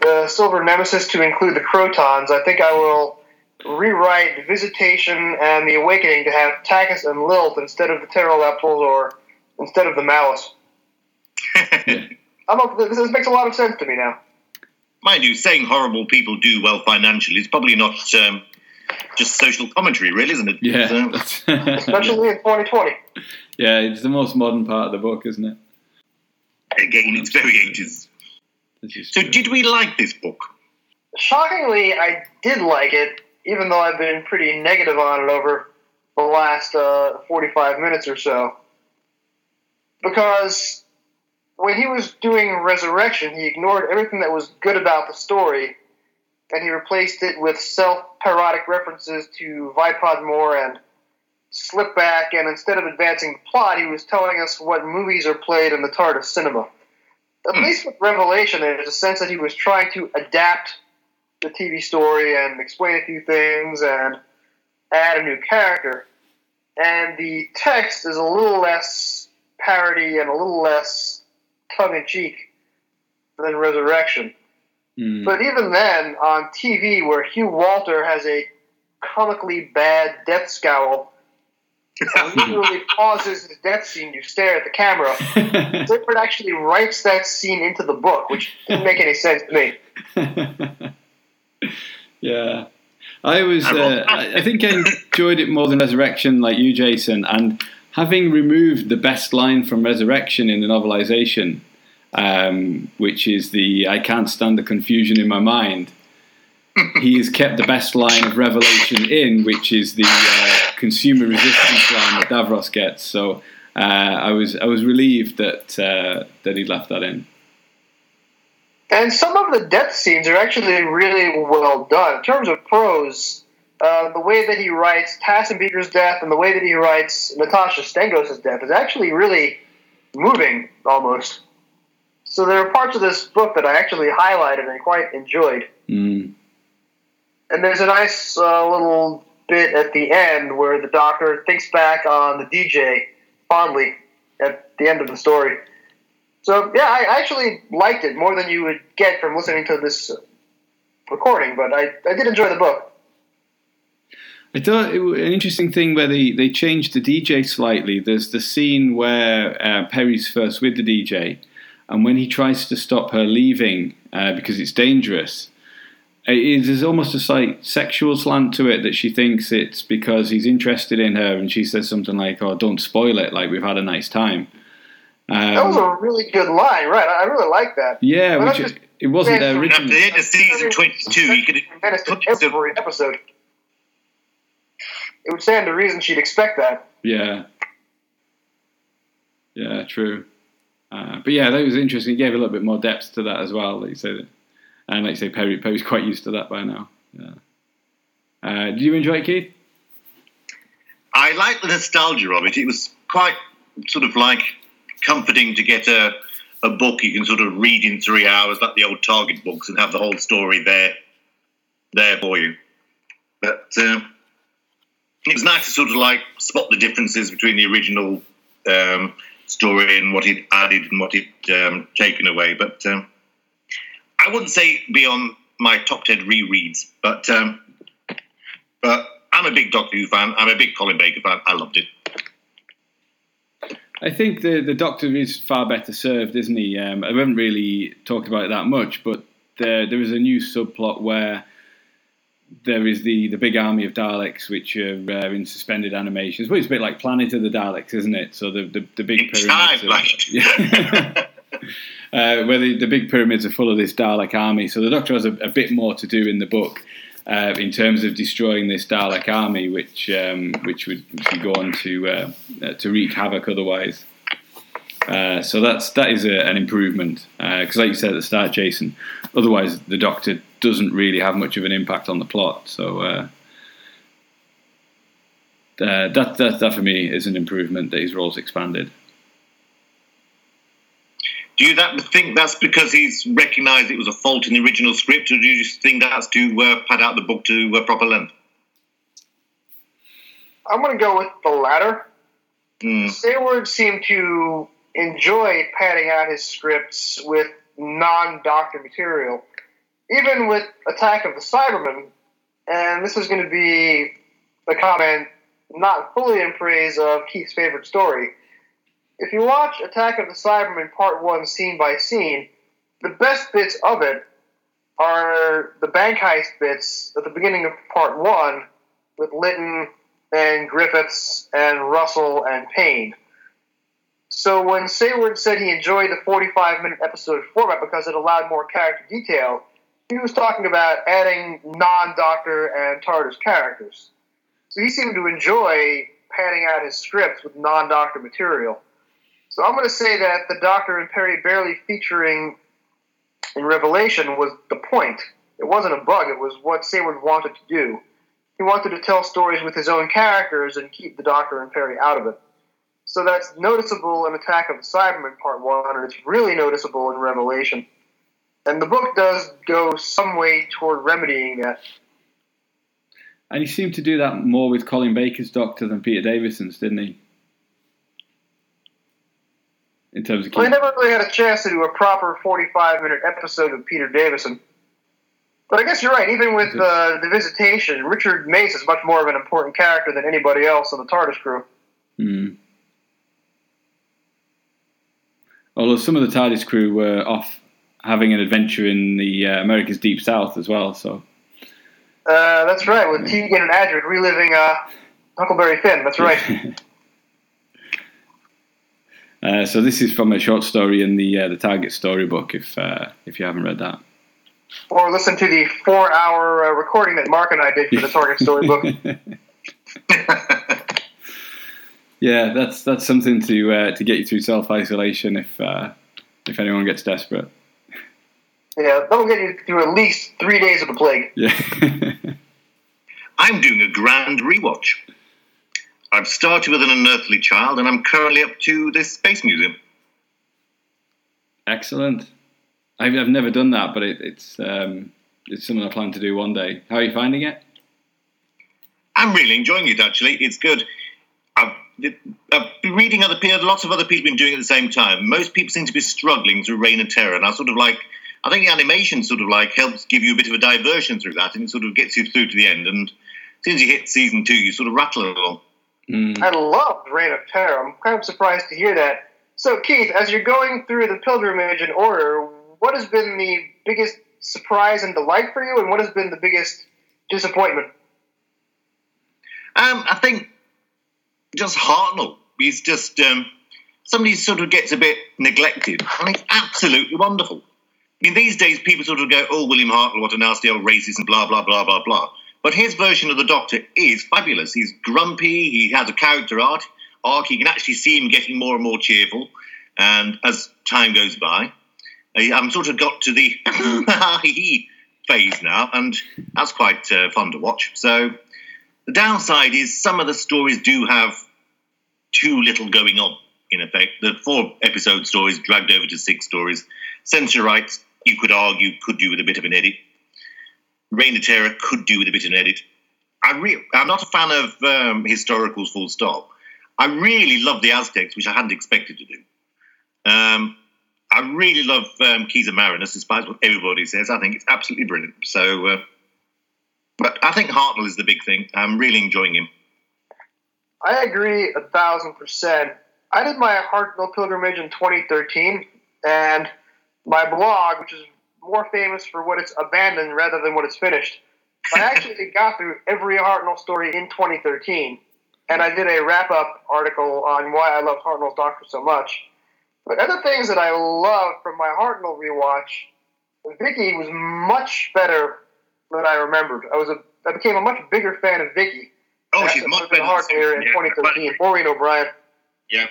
the Silver Nemesis to include the Krotons, I think I will rewrite Visitation and the Awakening to have Takis and Lilt instead of the pterodactyls or instead of the Malus. [LAUGHS] I'm up, this makes a lot of sense to me now. Mind you, saying horrible people do well financially is probably not um, just social commentary, really, isn't it? Yeah, So- that's- [LAUGHS] Especially in 2020. yeah, it's the most modern part of the book, isn't it? again, it's very 80s. So, did we like this book? Shockingly, I did like it, even though I've been pretty negative on it over the last uh, 45 minutes or so. Because when he was doing Resurrection, he ignored everything that was good about the story, and he replaced it with self-parodic references to Vipod Mor and Slipback, and instead of advancing the plot, he was telling us what movies are played in the TARDIS cinema. At hmm. least with Revelation, there's a sense that he was trying to adapt the TV story and explain a few things and add a new character. And the text is a little less parody and a little less tongue in cheek than Resurrection. Hmm. But even then, on TV, where Hugh Walter has a comically bad death scowl, [LAUGHS] and literally pauses his death scene you stare at the camera, [LAUGHS] Clifford actually writes that scene into the book, which didn't make any sense to me. [LAUGHS] yeah. I was. Uh, I I think I enjoyed it more than Resurrection, like you, Jason. And having removed the best line from Resurrection in the novelization, um, which is the "I can't stand the confusion in my mind." he has kept the best line of Revelation in, which is the uh, consumer resistance line that Davros gets. So uh, I was I was relieved that uh, that he left that in. And some of the death scenes are actually really well done in terms of prose. Uh, the way that he writes Tasambeker's death and the way that he writes Natasha Stengos' death is actually really moving, almost. So there are parts of this book that I actually highlighted and quite enjoyed. Mm. And there's a nice uh, little bit at the end where the doctor thinks back on the DJ fondly at the end of the story. So yeah, I actually liked it more than you would get from listening to this recording, but I, I did enjoy the book. I thought it was an interesting thing where they, they changed the DJ slightly. There's the scene where uh, Peri's first with the DJ, and when he tries to stop her leaving uh, because it's dangerous, it is almost a slight sexual slant to it that she thinks it's because he's interested in her, and she says something like, "Oh, don't spoil it. Like we've had a nice time." Um, that was a really good line, right? I really like that. Yeah, which it, it wasn't there originally. At the end of season twenty-two, you could every episode. It would stand to reason she'd expect that. Yeah. Yeah, true. Uh, but yeah, that was interesting. It gave a little bit more depth to that as well. Like you said, and like you say, Peri, Peri's quite used to that by now. Yeah. Uh, did you enjoy it, Keith? I like the nostalgia of it. It was quite sort of like comforting to get a, a book you can sort of read in three hours, like the old Target books, and have the whole story there there for you. But um, it was nice to sort of like spot the differences between the original um, story and what he'd added and what he'd um, taken away. But um, I wouldn't say beyond my top ten rereads, but um, but I'm a big Doctor Who fan. I'm a big Colin Baker fan. I loved it. I think the the Doctor is far better served, isn't he? Um, I haven't really talked about it that much, but there there is a new subplot where there is the, the big army of Daleks which are uh, in suspended animations. Well, it's a bit like Planet of the Daleks, isn't it? So the the, the big pyramids. Are, yeah. [LAUGHS] uh, where the, the big pyramids are full of this Dalek army. So the Doctor has a, a bit more to do in the book uh, in terms of destroying this Dalek army, which um, which would, which would, go on to uh, uh to wreak havoc otherwise. Uh, so that's that is a, an improvement because, uh, like you said at the start, Jason. Otherwise, the Doctor doesn't really have much of an impact on the plot. So uh, that, that that for me is an improvement that his role's expanded. Do you that think that's because he's recognised it was a fault in the original script, or do you just think that's to uh, pad out the book to uh, proper length? I'm going to go with the latter. Mm. Saward seemed to enjoy padding out his scripts with non-doctor material, even with Attack of the Cybermen. And this is going to be a comment not fully in praise of Keith's favorite story if you watch Attack of the Cybermen Part 1 scene by scene, the best bits of it are the bank heist bits at the beginning of Part 1 with Lytton and Griffiths and Russell and Payne. So when Saward said he enjoyed the 45 minute episode format because it allowed more character detail, he was talking about adding non Doctor and TARDIS characters. So he seemed to enjoy padding out his scripts with non Doctor material. So I'm going to say that the Doctor and Peri barely featuring in Revelation was the point. It wasn't a bug. It was what Saward wanted to do. He wanted to tell stories with his own characters and keep the Doctor and Peri out of it. So that's noticeable in Attack of the Cybermen Part 1, and it's really noticeable in Revelation. And the book does go some way toward remedying that. And he seemed to do that more with Colin Baker's Doctor than Peter Davison's, didn't he? in terms of. Well, they never really had a chance to do a proper 45 minute episode of Peter Davison. But I guess you're right. Even with uh, the visitation, Richard Mace is much more of an important character than anybody else on the TARDIS crew. Hmm. Although some of the TARDIS crew were off having an adventure in the uh, America's Deep South as well. So. Uh, that's right, with Tegan and Adric reliving uh, Huckleberry Finn. That's right. [LAUGHS] Uh, so this is from a short story in the uh, the Target storybook. If uh, if you haven't read that, Or listen to the four-hour uh, recording that Mark and I did for the Target Storybook. [LAUGHS] [LAUGHS] yeah, that's that's something to uh, to get you through self isolation if uh, if anyone gets desperate. Yeah, that'll get you through at least three days of the plague. Yeah. [LAUGHS] I'm doing a grand rewatch. I've started with an unearthly child, and I'm currently up to this space museum. Excellent. I've, I've never done that, but it, it's um, it's something I plan to do one day. How are you finding it? I'm really enjoying it. Actually, it's good. I've, I've been reading other people. Lots of other people have been doing it at the same time. Most people seem to be struggling through Reign of Terror, and I sort of like. I think the animation sort of like helps give you a bit of a diversion through that, and it sort of gets you through to the end. And as soon as you hit season two, you sort of rattle along. Mm. I loved Reign of Terror. I'm kind of surprised to hear that. So, Keith, as you're going through the pilgrimage in order, what has been the biggest surprise and delight for you, and what has been the biggest disappointment? Um, I think just Hartnell. He's just um, somebody sort of gets a bit neglected, and he's absolutely wonderful. I mean, these days people sort of go, "Oh, William Hartnell, what a nasty old racist," and blah blah blah blah blah. But his version of the Doctor is fabulous. He's grumpy. He has a character arc. Arc. You can actually see him getting more and more cheerful, and as time goes by, I'm sort of got to the [LAUGHS] phase now, and that's quite uh, fun to watch. So. The downside is some of the stories do have too little going on, in effect. The four episode stories dragged over to six stories. Sensorites, you could argue, could do with a bit of an edit. Reign of Terror could do with a bit of an edit. I re- I'm not a fan of um, historicals, full stop. I really love the Aztecs, which I hadn't expected to do. Um, I really love um, Keys of Marinus, despite what everybody says. I think it's absolutely brilliant. So, uh, but I think Hartnell is the big thing. I'm really enjoying him. I agree a thousand percent. I did my Hartnell pilgrimage in 2013, and my blog, which is more famous for what it's abandoned rather than what it's finished, I actually [LAUGHS] got through every Hartnell story in 2013, and I did a wrap up article on why I loved Hartnell's Doctor so much. But other things that I loved from my Hartnell rewatch, Vicky was much better than I remembered. I was a I became a much bigger fan of Vicky. Oh, she's much better. Hard here in Yeah, 2013. Maureen O'Brien. Yeah.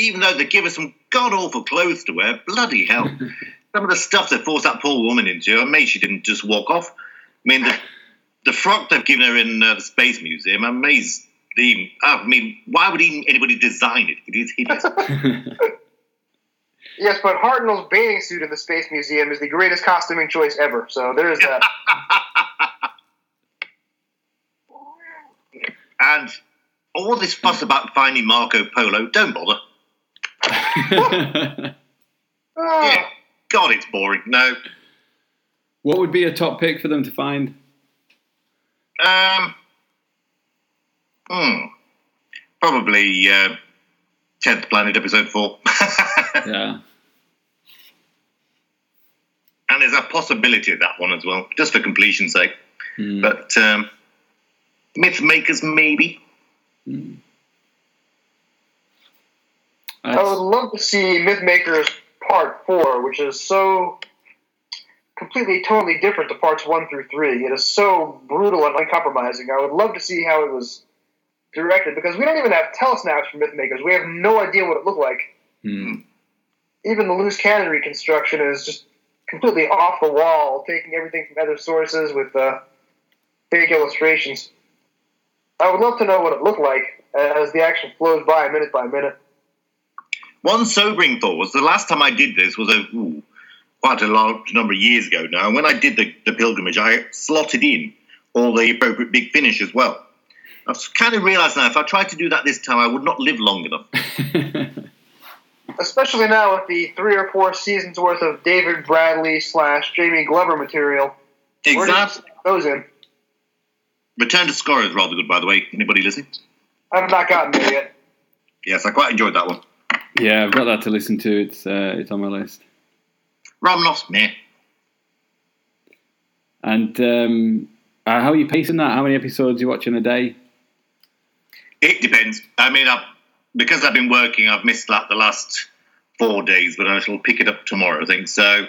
Even though they give her some god awful clothes to wear, bloody hell. [LAUGHS] some of the stuff they forced that poor woman into, I mean, she didn't just walk off. I mean, the, the frock they've given her in uh, the Space Museum, I'm amazed. The, I mean, why would even anybody design it? It is hideous. [LAUGHS] Yes, but Hartnell's bathing suit in the Space Museum is the greatest costuming choice ever. So there is that. [LAUGHS] and all this fuss about finding Marco Polo, don't bother. Ah, [LAUGHS] Yeah. God, it's boring. No. what would be a top pick for them to find? Um, hmm. Probably uh, 10th Planet, Episode 4. [LAUGHS] Yeah. and there's a possibility of that one as well, just for completion's sake. Hmm. But um, Myth Makers, maybe. I would love to see Mythmakers Part 4, which is so completely, totally different to parts 1 through 3. It is so brutal and uncompromising. I would love to see how it was directed because we don't even have telesnaps for Mythmakers. We have no idea what it looked like. Hmm. even the loose cannon reconstruction is just completely off the wall, taking everything from other sources with uh, fake illustrations. I would love to know what it looked like as the action flows by minute by minute. One sobering thought was the last time I did this was a ooh, quite a large number of years ago now. And when I did the, the pilgrimage, I slotted in all the appropriate big finish as well. I've kind of realised now if I tried to do that this time, I would not live long enough. [LAUGHS] Especially now with the three or four seasons worth of David Bradley slash Jamie Glover material. Where do you Exactly. those in? Return to Skaro is rather good, by the way. Anybody listening? I've not gotten there yet. Yes, I quite enjoyed that one. Yeah, I've got that to listen to. It's uh, it's on my list. Romanoff's meh. And um, uh, how are you pacing that? How many episodes are you watching a day? It depends. I mean, I, because I've been working, I've missed like the last four days, but I shall pick it up tomorrow. I think so.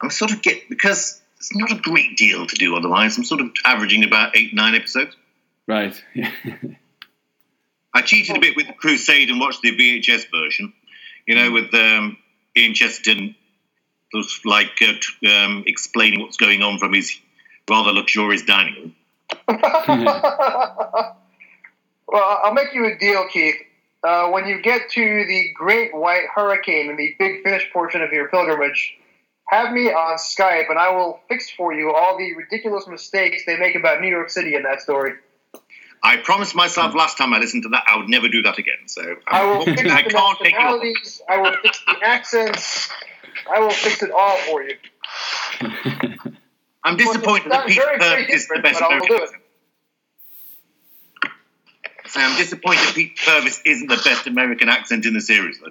I'm sort of get because it's not a great deal to do otherwise. I'm sort of averaging about eight nine episodes. Right. [LAUGHS] I cheated a bit with Crusade and watched the VHS version. You know, with um, Ian Chesterton, was like uh, um, explaining what's going on from his rather luxurious dining room. [LAUGHS] well, I'll make you a deal, Keith. Uh, when you get to the Great White Hurricane and the Big Finish portion of your pilgrimage, have me on Skype and I will fix for you all the ridiculous mistakes they make about New York City in that story. I promised myself hmm. last time I listened to that I would never do that again. So I will fix I the can't take you. up. I will fix the accents. I will fix it all for you. I'm disappointed that Pete very, very is the best but I will American accent. So I'm disappointed Pete Purves isn't the best American accent in the series, though.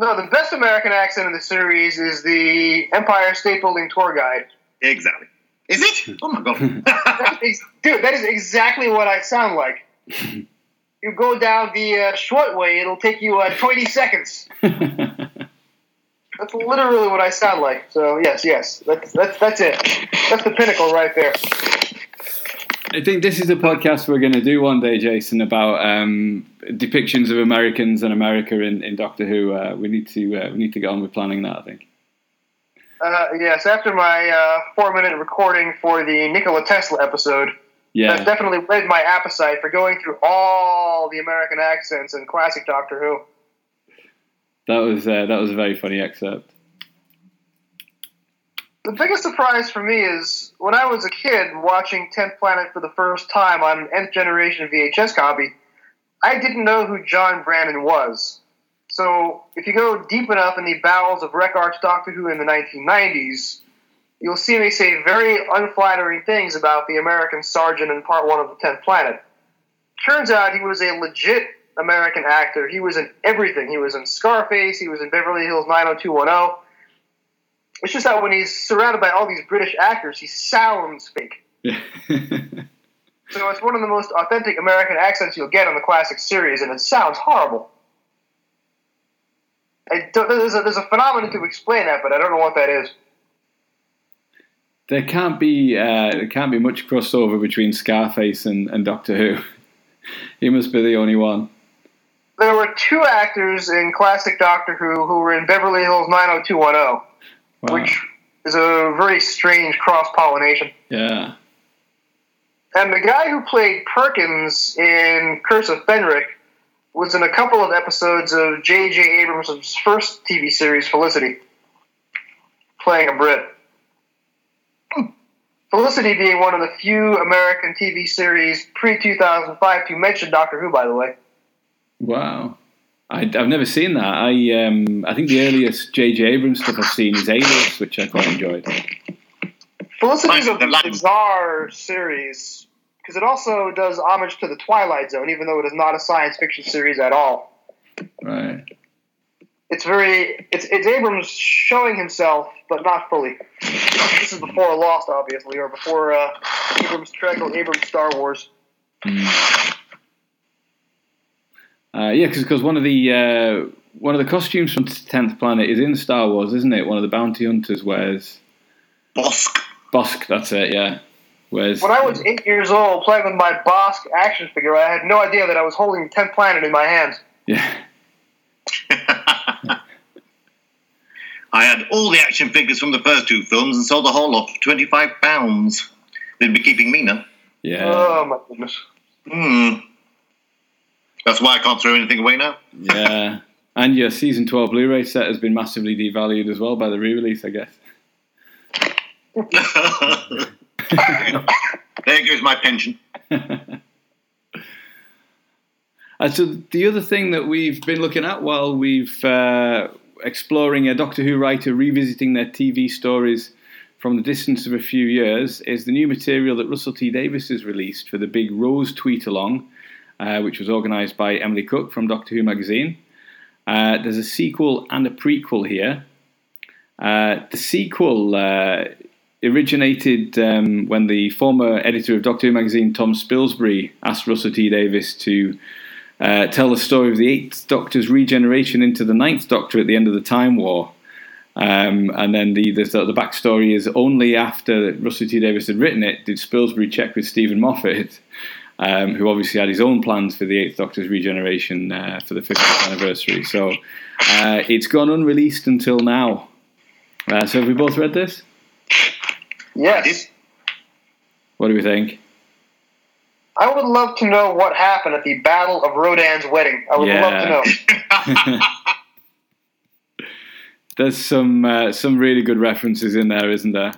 No, the best American accent in the series is the Empire State Building tour guide. Exactly. Is it? Oh my god. [LAUGHS] Is- Dude, that is exactly what I sound like. You go down the uh, short way, it'll take you uh, 20 seconds. [LAUGHS] That's literally what I sound like. So yes, yes, that's that's that's it. That's the pinnacle right there. I think this is a podcast we're going to do one day, Jason, about um, depictions of Americans and America in, in Doctor Who. Uh, we need to uh, we need to get on with planning that. I think. Uh, yes, after my uh, four-minute recording for the Nikola Tesla episode, that definitely whet my appetite for going through all the American accents in classic Doctor Who. that was uh, that was a very funny excerpt. The biggest surprise for me is when I was a kid watching 10th Planet for the first time on an nth generation VHS copy, I didn't know who John Brandon was. So if you go deep enough in the bowels of Rec Arts Doctor Who in the 1990s, you'll see me say very unflattering things about the American sergeant in part one of the 10th Planet. Turns out he was a legit American actor. He was in everything. He was in Scarface. He was in Beverly Hills 90210. It's just that when he's surrounded by all these British actors, he sounds fake. [LAUGHS] So it's one of the most authentic American accents you'll get on the classic series, and it sounds horrible. There's, a, there's a phenomenon to explain that, but I don't know what that is. there can't be uh, there can't be much crossover between Scarface and, and Doctor Who. [LAUGHS] he must be the only one. There were two actors in classic Doctor Who who were in Beverly Hills 90210, Wow. which is a very strange cross pollination. Yeah. And the guy who played Perkins in Curse of Fenric was in a couple of episodes of J.J. Abrams' first TV series, Felicity, playing a Brit. Felicity being one of the few American TV series pre 2005 to mention Doctor Who, by the way. Wow. I, I've never seen that. I um, I think the earliest J.J. Abrams stuff I've seen is Alias, which I quite enjoyed. Felicity is a the line- bizarre series because it also does homage to the Twilight Zone, even though it is not a science fiction series at all. Right. it's very it's it's Abrams showing himself, but not fully. This is before Lost, obviously, or before uh, Abrams Trek or Abrams Star Wars. Uh, yeah, because one of the uh, one of the costumes from Tenth Planet is in Star Wars, isn't it? One of the bounty hunters wears Bossk. Bossk. That's it. Yeah. Wears. When I was eight years old, playing with my Bossk action figure, I had no idea that I was holding Tenth Planet in my hands. Yeah. [LAUGHS] I had all the action figures from the first two films and sold the whole lot for twenty-five pounds. They'd be keeping me now. Yeah. Oh my goodness! Hmm. That's why I can't throw anything away now. yeah. [LAUGHS] And your season twelve Blu-ray set has been massively devalued as well by the re-release, I guess. [LAUGHS] [LAUGHS] there goes my pension. [LAUGHS] Uh, so the other thing that we've been looking at while we've uh, exploring a Doctor Who writer revisiting their TV stories from the distance of a few years is the new material that Russell T Davies has released for the big Rose tweet along, uh, which was organised by Emily Cook from Doctor Who magazine. Uh, there's a sequel and a prequel here. Uh, the sequel originated um, when the former editor of Doctor Who magazine, Tom Spilsbury, asked Russell T Davies to uh, tell the story of the Eighth Doctor's regeneration into the Ninth Doctor at the end of the Time War. Um, and then the, the the backstory is only after Russell T Davies had written it did Spilsbury check with Steven Moffat, um, who obviously had his own plans for the Eighth Doctor's regeneration uh, for the 50th anniversary. So uh, it's gone unreleased until now. Uh, so have we both read this? Yes. What do we think? I would love to know what happened at the Battle of Rodan's wedding. I would Yeah. love to know. [LAUGHS] There's some uh, some really good references in there, isn't there?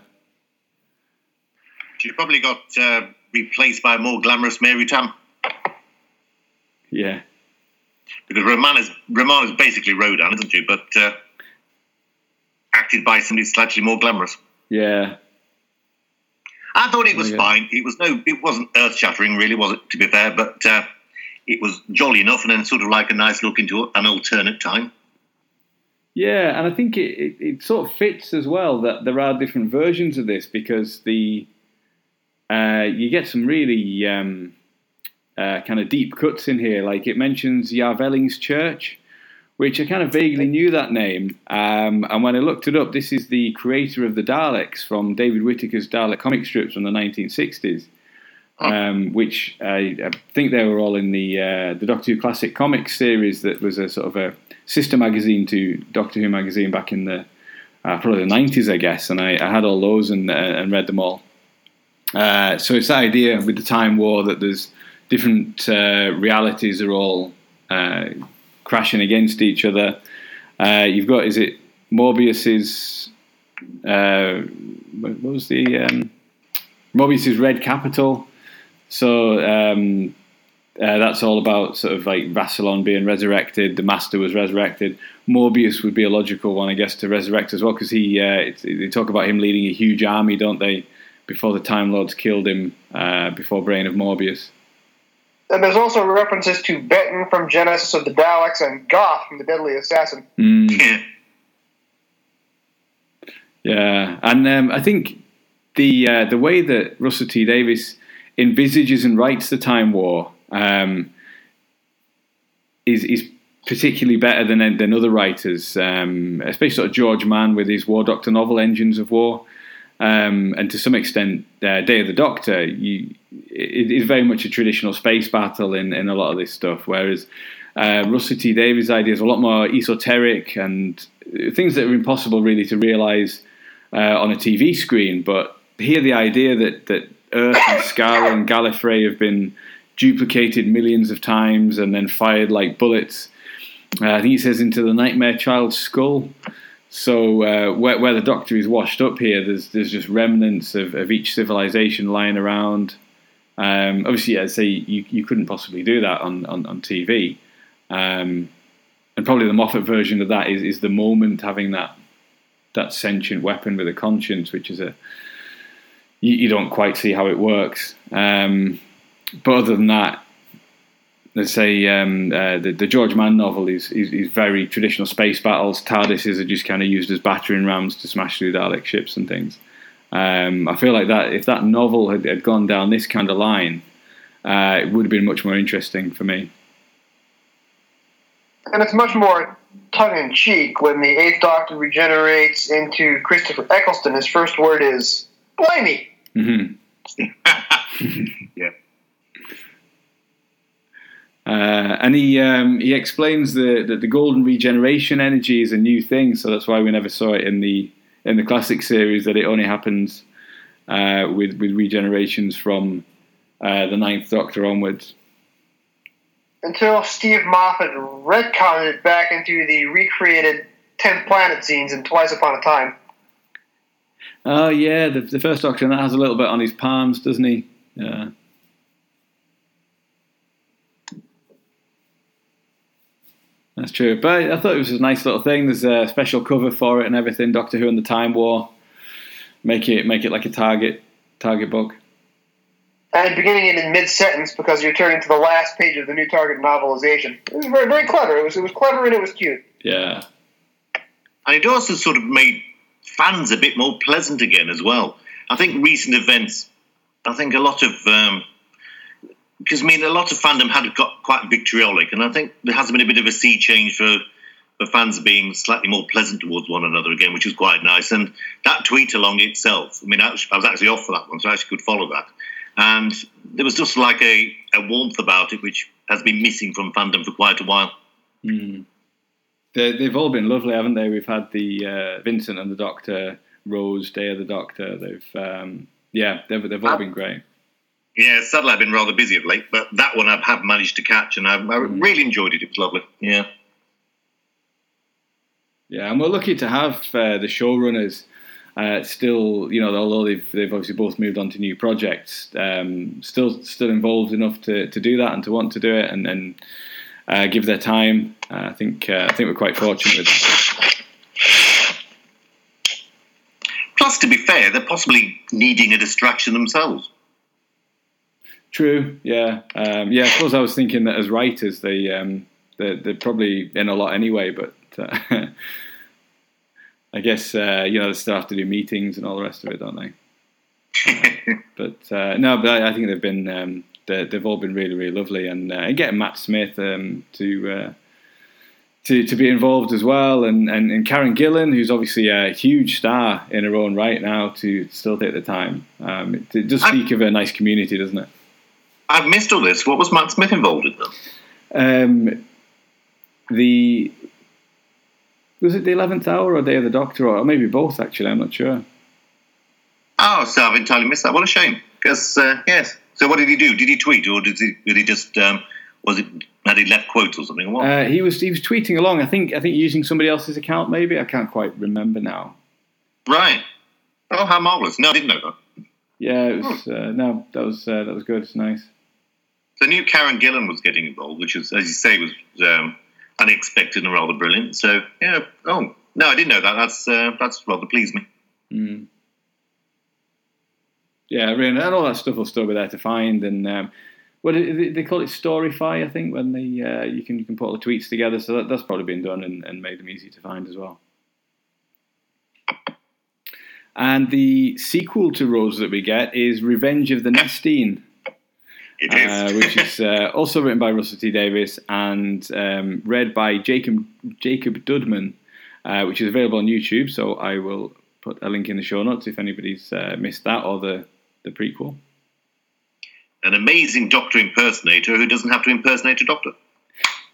She probably got uh, replaced by a more glamorous Mary Tamm Yeah. because Romana's Romana's basically Rodan, isn't she? But uh, acted by somebody slightly more glamorous. Yeah. I thought it was Yeah. fine. It was no, it wasn't earth shattering, really, was it? To be fair, but uh, it was jolly enough, and then sort of like a nice look into an alternate time. Yeah, and I think it, it, it sort of fits as well that there are different versions of this because the uh, you get some really um, uh, kind of deep cuts in here. Like it mentions Yarvelling's Church, which I kind of vaguely knew that name. Um, and when I looked it up, this is the creator of the Daleks from David Whitaker's Dalek comic strips from the 1960s. Um, which I, I think they were all in the uh, the Doctor Who Classic Comics series that was a sort of a sister magazine to Doctor Who magazine back in the uh, probably the nineties, I guess. And I, I had all those and, uh, and read them all. Uh, so it's that idea with the Time War that there's different uh, realities are all uh, crashing against each other. Uh, you've got is it Morbius's uh, what was the um, Morbius's Red Capital? So um, uh, that's all about sort of like Rassilon being resurrected. The Master was resurrected. Morbius would be a logical one, I guess, to resurrect as well, because he uh, they talk about him leading a huge army, don't they? Before the Time Lords killed him, uh, before Brain of Morbius. And there's also references to Benton from Genesis of the Daleks and Goth from the Deadly Assassin. Mm. Yeah. Yeah, and um, I think the uh, the way that Russell T Davies envisages and writes the Time War um, is is particularly better than than other writers, um, especially sort of George Mann with his War Doctor novel Engines of War, um, and to some extent uh, Day of the Doctor. You, it is very much a traditional space battle in, in a lot of this stuff, whereas uh, Russell T Davies' ideas are a lot more esoteric and things that are impossible really to realise uh, on a TV screen. But here, the idea that that Earth and Skaro and Gallifrey have been duplicated millions of times and then fired like bullets. Uh, I think he says into the Nightmare Child's skull. So uh, where, where the Doctor is washed up here, there's there's just remnants of, of each civilization lying around. Um, obviously, I'd say you, you couldn't possibly do that on, on, on TV. Um, and probably the Moffat version of that is, is the moment having that that sentient weapon with a conscience, which is a you, you don't quite see how it works. Um, but other than that, let's say um, uh, the, the George Mann novel is, is, is very traditional space battles. TARDISes are just kind of used as battering rams to smash through Dalek ships and things. Um, I feel like that if that novel had, had gone down this kind of line, uh, it would have been much more interesting for me. And it's much more tongue in cheek when the Eighth Doctor regenerates into Christopher Eccleston. His first word is "blimey." hmm [LAUGHS] Yeah. Uh, and he um, he explains the, that the golden regeneration energy is a new thing, so that's why we never saw it in the in the classic series. That it only happens uh, with with regenerations from uh, the Ninth Doctor onwards. Until Steve Moffat retconned it back into the recreated Tenth Planet scenes in Twice Upon a Time. Oh yeah, the, the first Doctor and that has a little bit on his palms, doesn't he? Yeah. That's true, but I thought it was a nice little thing. There's a special cover for it and everything. Doctor Who and the Time War. Make it make it like a target target book. And beginning it in mid sentence because you're turning to the last page of the new Target novelization. It was very, very clever. It was, it was clever and it was cute. Yeah, And it also sort of made fans a bit more pleasant again as well. I think recent events, I think a lot of um, because I mean, a lot of fandom had got quite vitriolic, and I think there has been a bit of a sea change for for fans being slightly more pleasant towards one another again, which is quite nice. And that tweet along itself, I mean, I was actually off for that one, so I actually could follow that. And there was just like a, a warmth about it, which has been missing from fandom for quite a while. Mm. They, have all been lovely, haven't they? We've had the uh, Vincent and the Doctor, Rose, Day of the Doctor. They've, um, yeah, they've, they've all been great. Yeah, sadly I've been rather busy of late, but that one I have managed to catch, and I, I mm. really enjoyed it. It was lovely. Yeah. Yeah, and we're lucky to have uh, the showrunners uh, still, you know, although they've they've obviously both moved on to new projects, um, still still involved enough to, to do that and to want to do it and, and uh, give their time. Uh, I think uh, I think we're quite fortunate. Plus, to be fair, they're possibly needing a distraction themselves. True. Yeah. Um, yeah. Of course, I was thinking that as writers, they um, they're, they're, probably in a lot anyway, but. Uh, [LAUGHS] I guess uh, you know they still have to do meetings and all the rest of it, don't they? [LAUGHS] but uh, no, but I, I, think they've been um, they've all been really really lovely, and, uh, and getting Matt Smith um, to uh, to to be involved as well, and, and, and Karen Gillan, who's obviously a huge star in her own right now, to still take the time. Um, it, it does speak I've, of a nice community, doesn't it? I've missed all this. What was Matt Smith involved in? Them? Um, the was it the eleventh hour or Day of the Doctor, or maybe both? Actually, I'm not sure. Oh, so I've entirely missed that. What a shame. Because uh, yes. So what did he do? Did he tweet, or did he? Did he just? Um, was it? Had he left quotes or something? Or uh, he was. He was tweeting along. I think. I think using somebody else's account. Maybe I can't quite remember now. Right. Oh, how marvelous! No, I didn't know that. Yeah, it was. Uh, no, that was uh, that was good. It's nice. So I knew Karen Gillan was getting involved, which was, as you say, was um, unexpected and rather brilliant. So yeah, oh no, I didn't know that. That's uh, that's rather pleased me. Mm. Yeah, and all that stuff will still be there to find. And um, what they call it, Storify, I think, when they uh, you can you can put all the tweets together. So that, that's probably been done and, and made them easy to find as well. And the sequel to Rose that we get is Revenge of the Nestene. It is. Uh, which is [LAUGHS] uh, also written by Russell T Davies and um, read by Jacob Jacob Dudman, uh, which is available on YouTube. So I will put a link in the show notes if anybody's uh, missed that or the the prequel. An amazing Doctor impersonator who doesn't have to impersonate a Doctor.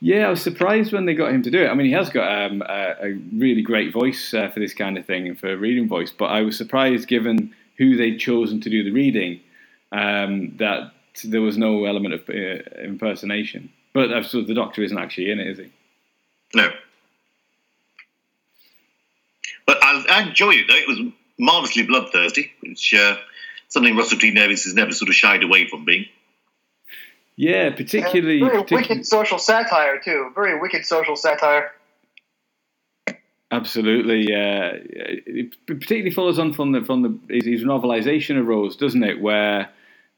Yeah, I was surprised when they got him to do it. I mean, he has got um, a, a, really great voice uh, for this kind of thing and for a reading voice, but I was surprised given who they'd chosen to do the reading um, that there was no element of uh, impersonation. But uh, so the Doctor isn't actually in it, is he? No. But I, I enjoyed it though. It was marvelously bloodthirsty, which uh, something Russell T Davies has never sort of shied away from being. Yeah, particularly very particularly, wicked social satire too. Very wicked social satire. Absolutely, uh, it particularly follows on from the from the his novelization of Rose, doesn't it? Where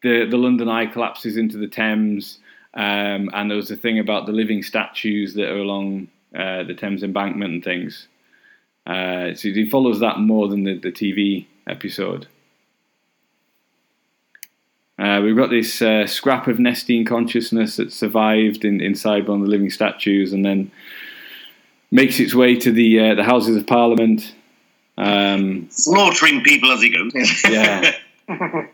the the London Eye collapses into the Thames, um, and there was a thing about the living statues that are along uh, the Thames embankment and things. Uh, so he follows that more than the, the TV episode. Uh, we've got this uh, scrap of Nestene consciousness that survived in, inside one of the living statues, and then makes its way to the uh, the Houses of Parliament, um, slaughtering people as he goes. yeah. [LAUGHS]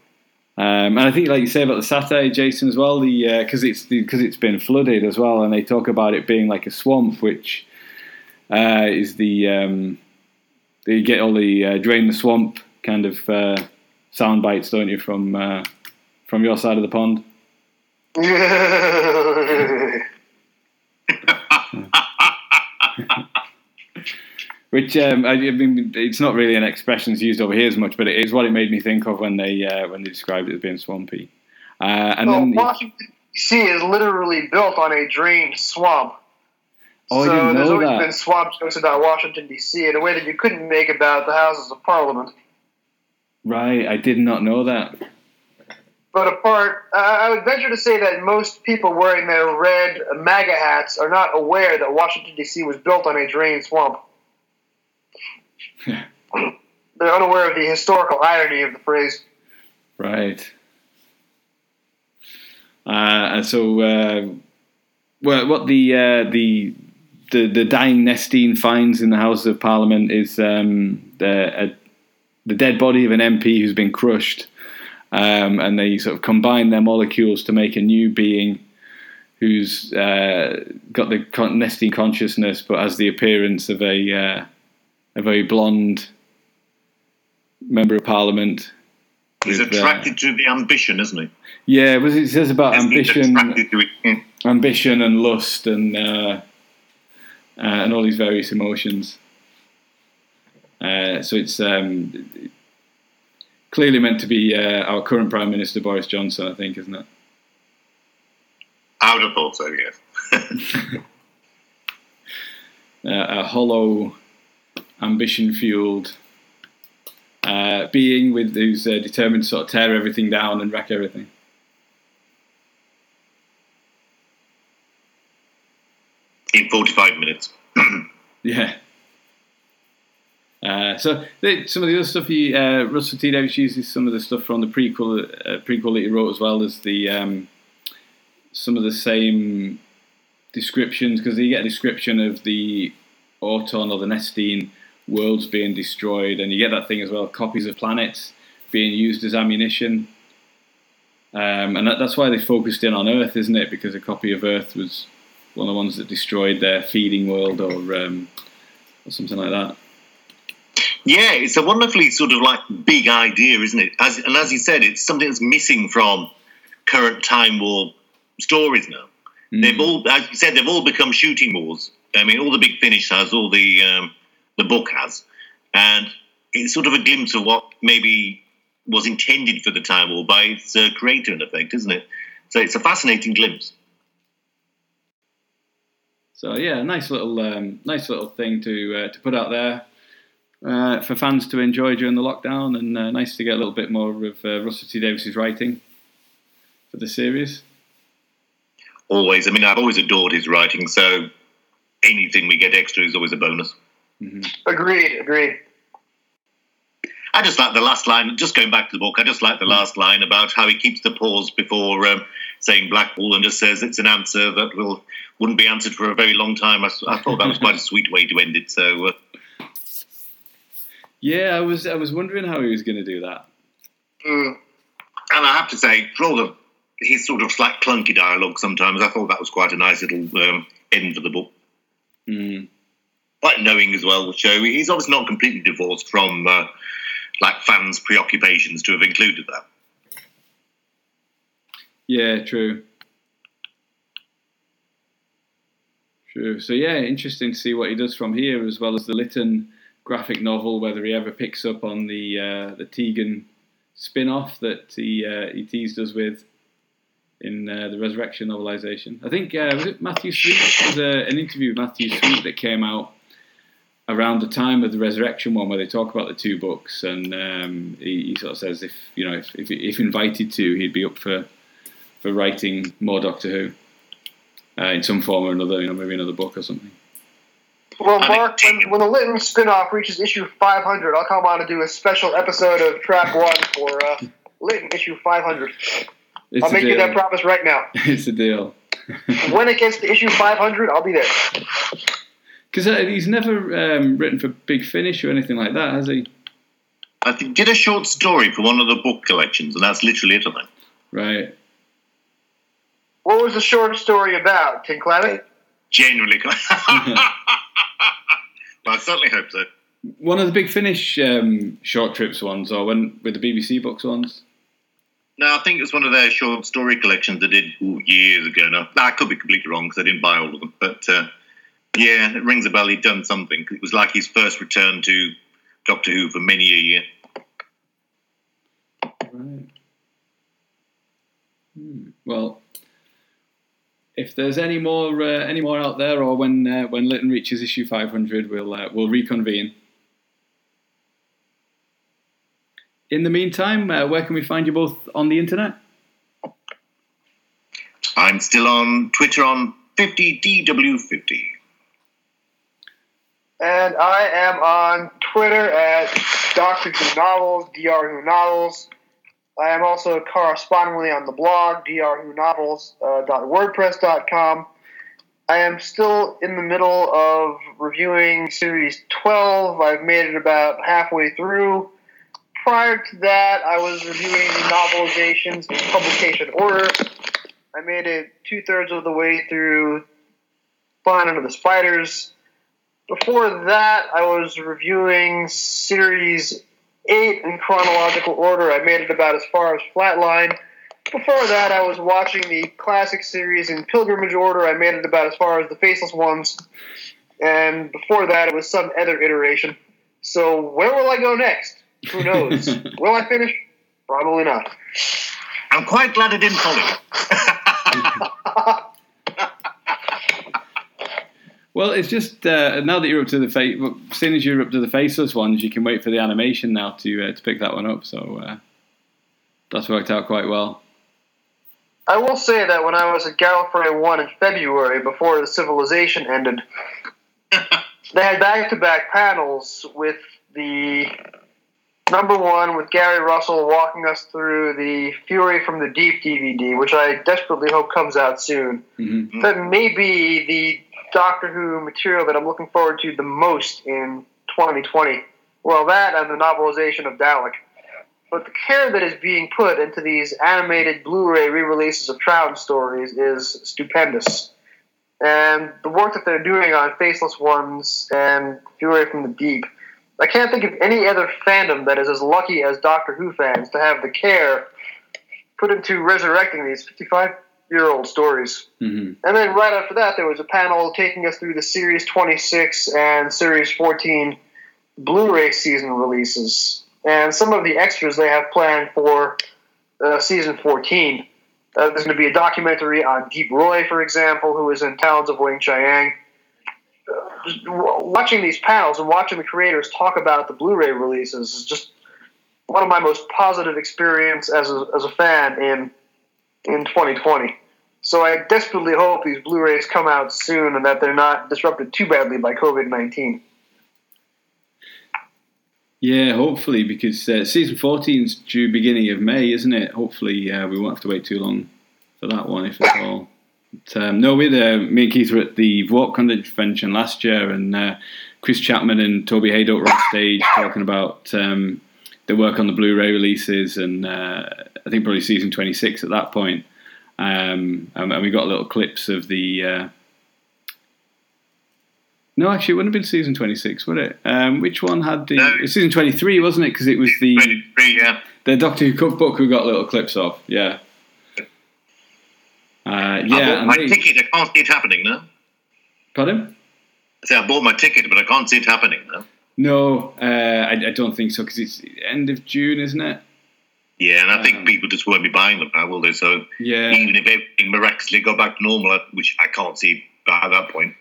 Um, and I think, like you say about the satire, Jason, as well, the because uh, it's because it's been flooded as well, and they talk about it being like a swamp, which uh, is the um, you get all the uh, drain the swamp kind of uh, sound bites, don't you, from uh, from your side of the pond? [LAUGHS] Which um, I, mean, it's not really an expression that's used over here as much, but it is what it made me think of when they uh, when they described it as being swampy. Uh, and well, then Washington D.C. is literally built on a drained swamp. Oh, so I didn't there's always that. been swamp jokes about Washington D.C. in a way that you couldn't make about the Houses of Parliament. Right, I did not know that. But apart, uh, I would venture to say that most people wearing their red MAGA hats are not aware that Washington D.C. was built on a drained swamp. They're unaware of the historical irony of the phrase. Right. Uh, and so, uh, well, what the uh, the the the dying Nestene finds in the House of Parliament is um, the a, the dead body of an MP who's been crushed, um, and they sort of combine their molecules to make a new being who's uh, got the Nestene consciousness, but has the appearance of a uh, a very blonde member of Parliament. He's with, uh, attracted to the ambition, isn't he? yeah, was it says about Isn't ambition, it? [LAUGHS] Ambition and lust and uh, uh, and all these various emotions. Uh, so it's um, clearly meant to be uh, our current Prime Minister Boris Johnson, I think, isn't it? I would have thought so, yes. [LAUGHS] [LAUGHS] Uh, a hollow, ambition-fueled uh, being with who's uh, determined to sort of tear everything down and wreck everything. In 45 minutes. [CLEARS THROAT] Yeah. Uh, so the, some of the other stuff he uh, Russell T Davies uses some of the stuff from the prequel uh, prequel that he wrote as well as the um, some of the same descriptions because you get a description of the Auton or the Nestene worlds being destroyed and you get that thing as well copies of planets being used as ammunition um, and that, that's why they focused in on Earth isn't it because a copy of Earth was one of the ones that destroyed their feeding world or um, or something like that. Yeah, it's a wonderfully sort of like big idea, isn't it? As, and as you said, it's something that's missing from current time war stories now. They've all, as you said, they've all become shooting wars. I mean, all the Big Finish has, all the um, the book has, and it's sort of a glimpse of what maybe was intended for the time war by its uh, creator, in effect, isn't it? So it's a fascinating glimpse. So yeah, nice little um, nice little thing to uh, to put out there uh, for fans to enjoy during the lockdown, and uh, nice to get a little bit more of uh, Russell T Davies's writing for the series. Always, I mean, I've always adored his writing, so anything we get extra is always a bonus. Agreed, agreed. I just like the last line. Just going back to the book, I just like the last line about how he keeps the pause before um, saying Blackpool and just says it's an answer that will wouldn't be answered for a very long time. I thought that was quite a sweet way to end it. So uh, Yeah, I was I was wondering how he was going to do that. Mm. And I have to say, for all the his sort of slight clunky dialogue sometimes, I thought that was quite a nice little um, end for the book. Mm. Quite knowing as well, show he's obviously not completely divorced from uh, like fans' preoccupations to have included that. Yeah, true. True. So yeah, interesting to see what he does from here, as well as the Lytton graphic novel. Whether he ever picks up on the uh, the Tegan spin-off that he uh, he teased us with in uh, the Resurrection novelization. I think uh, was it Matthew Sweet? There was a, an interview with Matthew Sweet that came out around the time of the Resurrection one, where they talk about the two books, and um, he, he sort of says if you know if, if if invited to, he'd be up for for writing more Doctor Who uh, in some form or another. You know, maybe another book or something. Well, Mark, when, when the Lytton spinoff reaches issue 500, I'll come on and do a special episode of Trap One for uh, Lytton issue 500. It's I'll a make you that promise right now. [LAUGHS] it's a deal. When it gets to issue 500, I'll be there. Because uh, he's never um, written for Big Finish or anything like that, has he? I think did a short story for one of the book collections, and that's literally it. I think. Right. What was the short story about, Tim Clavitt? Genuinely, [LAUGHS] well, I certainly hope so. One of the Big Finish um, short trips ones, or when with the BBC books ones. No, I think it was one of their short story collections they did ooh, years ago. Now, I could be completely wrong because I didn't buy all of them, but uh, yeah, it rings a bell. He'd done something. It was like his first return to Doctor Who for many a year. Right. Hmm. Well, if there's any more uh, any more out there, or when uh, when Lytton reaches issue 500, we'll uh, we'll reconvene. In the meantime, uh, where can we find you both on the internet? I'm still on Twitter on 50DW50. And I am on Twitter at Doctor Who Novels, Dr. Who Novels. I am also correspondingly on the blog, drwhonovels.wordpress.com. Uh, I am still in the middle of reviewing Series 12. I've made it about halfway through. Prior to that, I was reviewing the novelizations in publication order. I made it two thirds of the way through Flying Under the Spiders. Before that, I was reviewing Series 8 in chronological order. I made it about as far as Flatline. Before that, I was watching the classic series in pilgrimage order. I made it about as far as the Faceless Ones. And before that, it was some other iteration. So, where will I go next? Who knows? [LAUGHS] will I finish? Probably not. I'm quite glad I didn't follow. [LAUGHS] [LAUGHS] Well, it's just uh, now that you're up to the face, well, seeing as you're up to the faceless ones, you can wait for the animation now to uh, to pick that one up. So uh, that's worked out quite well. I will say that when I was at Gallifrey 1 in February, before the civilization ended, [LAUGHS] they had back to back panels with the number one with Gary Russell walking us through the Fury from the Deep DVD, which I desperately hope comes out soon. Mm-hmm. That may be the Doctor Who material that I'm looking forward to the most in 2020. Well, that and the novelization of Dalek. But the care that is being put into these animated Blu-ray re-releases of Troughton stories is stupendous. And the work that they're doing on Faceless Ones and Fury from the Deep, I can't think of any other fandom that is as lucky as Doctor Who fans to have the care put into resurrecting these 55-year-old stories. Mm-hmm. And then right after that, there was a panel taking us through the Series 26 and Series 14 Blu-ray season releases, and some of the extras they have planned for uh, season 14. Uh, there's going to be a documentary on Deep Roy, for example, who is in Talons of Weng-Chiang. Uh, watching these panels and watching the creators talk about the Blu-ray releases is just one of my most positive experience as a, as a fan in in 2020. So I desperately hope these Blu-rays come out soon and that they're not disrupted too badly by COVID-19. Yeah, hopefully, because uh, season 14 is due beginning of May, isn't it? Hopefully, uh, we won't have to wait too long for that one, if at all. But, um, no, we uh, me and Keith were at the VORP convention last year, and uh, Chris Chapman and Toby Hadoke were on stage talking about um, their work on the Blu-ray releases, and uh, I think probably season 26 at that point. Um, and, and we got little clips of the. Uh, no, actually, it wouldn't have been season 26, would it? Um, which one had the. No. it season 23, wasn't it? Because it was the. 23, yeah. The Doctor Who cookbook we got little clips of, yeah. Uh, I yeah, bought my they- ticket. I can't see it happening now. pardon? I say I bought my ticket, but I can't see it happening now. No, uh, I, I don't think so because it's end of June, isn't it? Yeah, and I Um, think people just won't be buying them now, will they? So Yeah, even if everything miraculously go back to normal, which I can't see at that point,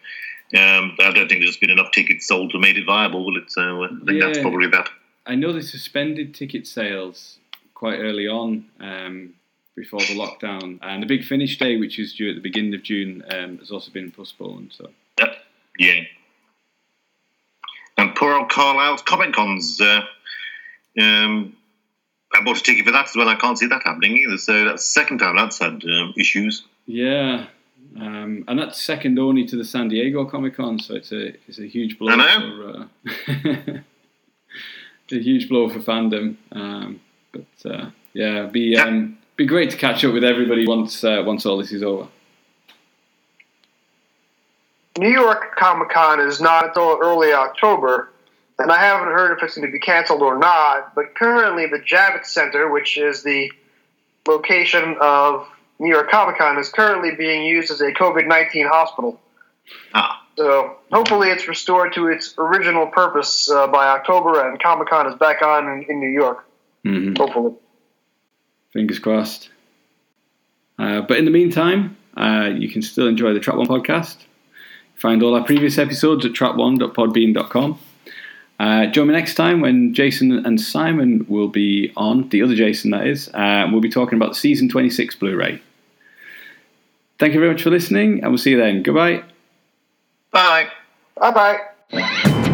um, I don't think there's been enough tickets sold to make it viable, will it? So uh, I think that's probably that. I know they suspended ticket sales quite early on um, before the lockdown, and the big finish day, which is due at the beginning of June, um, has also been postponed. So Yep. Yeah. And poor old Carlisle's Comic Cons. Uh, um, I bought a ticket for that as well. I can't see that happening either. So that's the second time that's had um, issues. yeah, um, and that's second only to the San Diego Comic Con, so it's a it's a huge blow I know. for uh, [LAUGHS] a huge blow for fandom. Um, but uh, yeah, it'd be um, be great to catch up with everybody once uh, once all this is over. New York Comic Con is not until early October, and I haven't heard if it's going to be canceled or not. But currently, the Javits Center, which is the location of New York Comic Con, is currently being used as a COVID 19 hospital. Ah, So hopefully, it's restored to its original purpose uh, by October, and Comic Con is back on in, in New York. Mm-hmm. Hopefully. Fingers crossed. Uh, but in the meantime, uh, you can still enjoy the Trap One podcast. Find all our previous episodes at trap1.podbean.com. Uh, join me next time when Jason and Simon will be on, the other Jason that is. Uh, we'll be talking about the season 26 Blu ray. Thank you very much for listening, and we'll see you then. Goodbye. bye. Bye bye.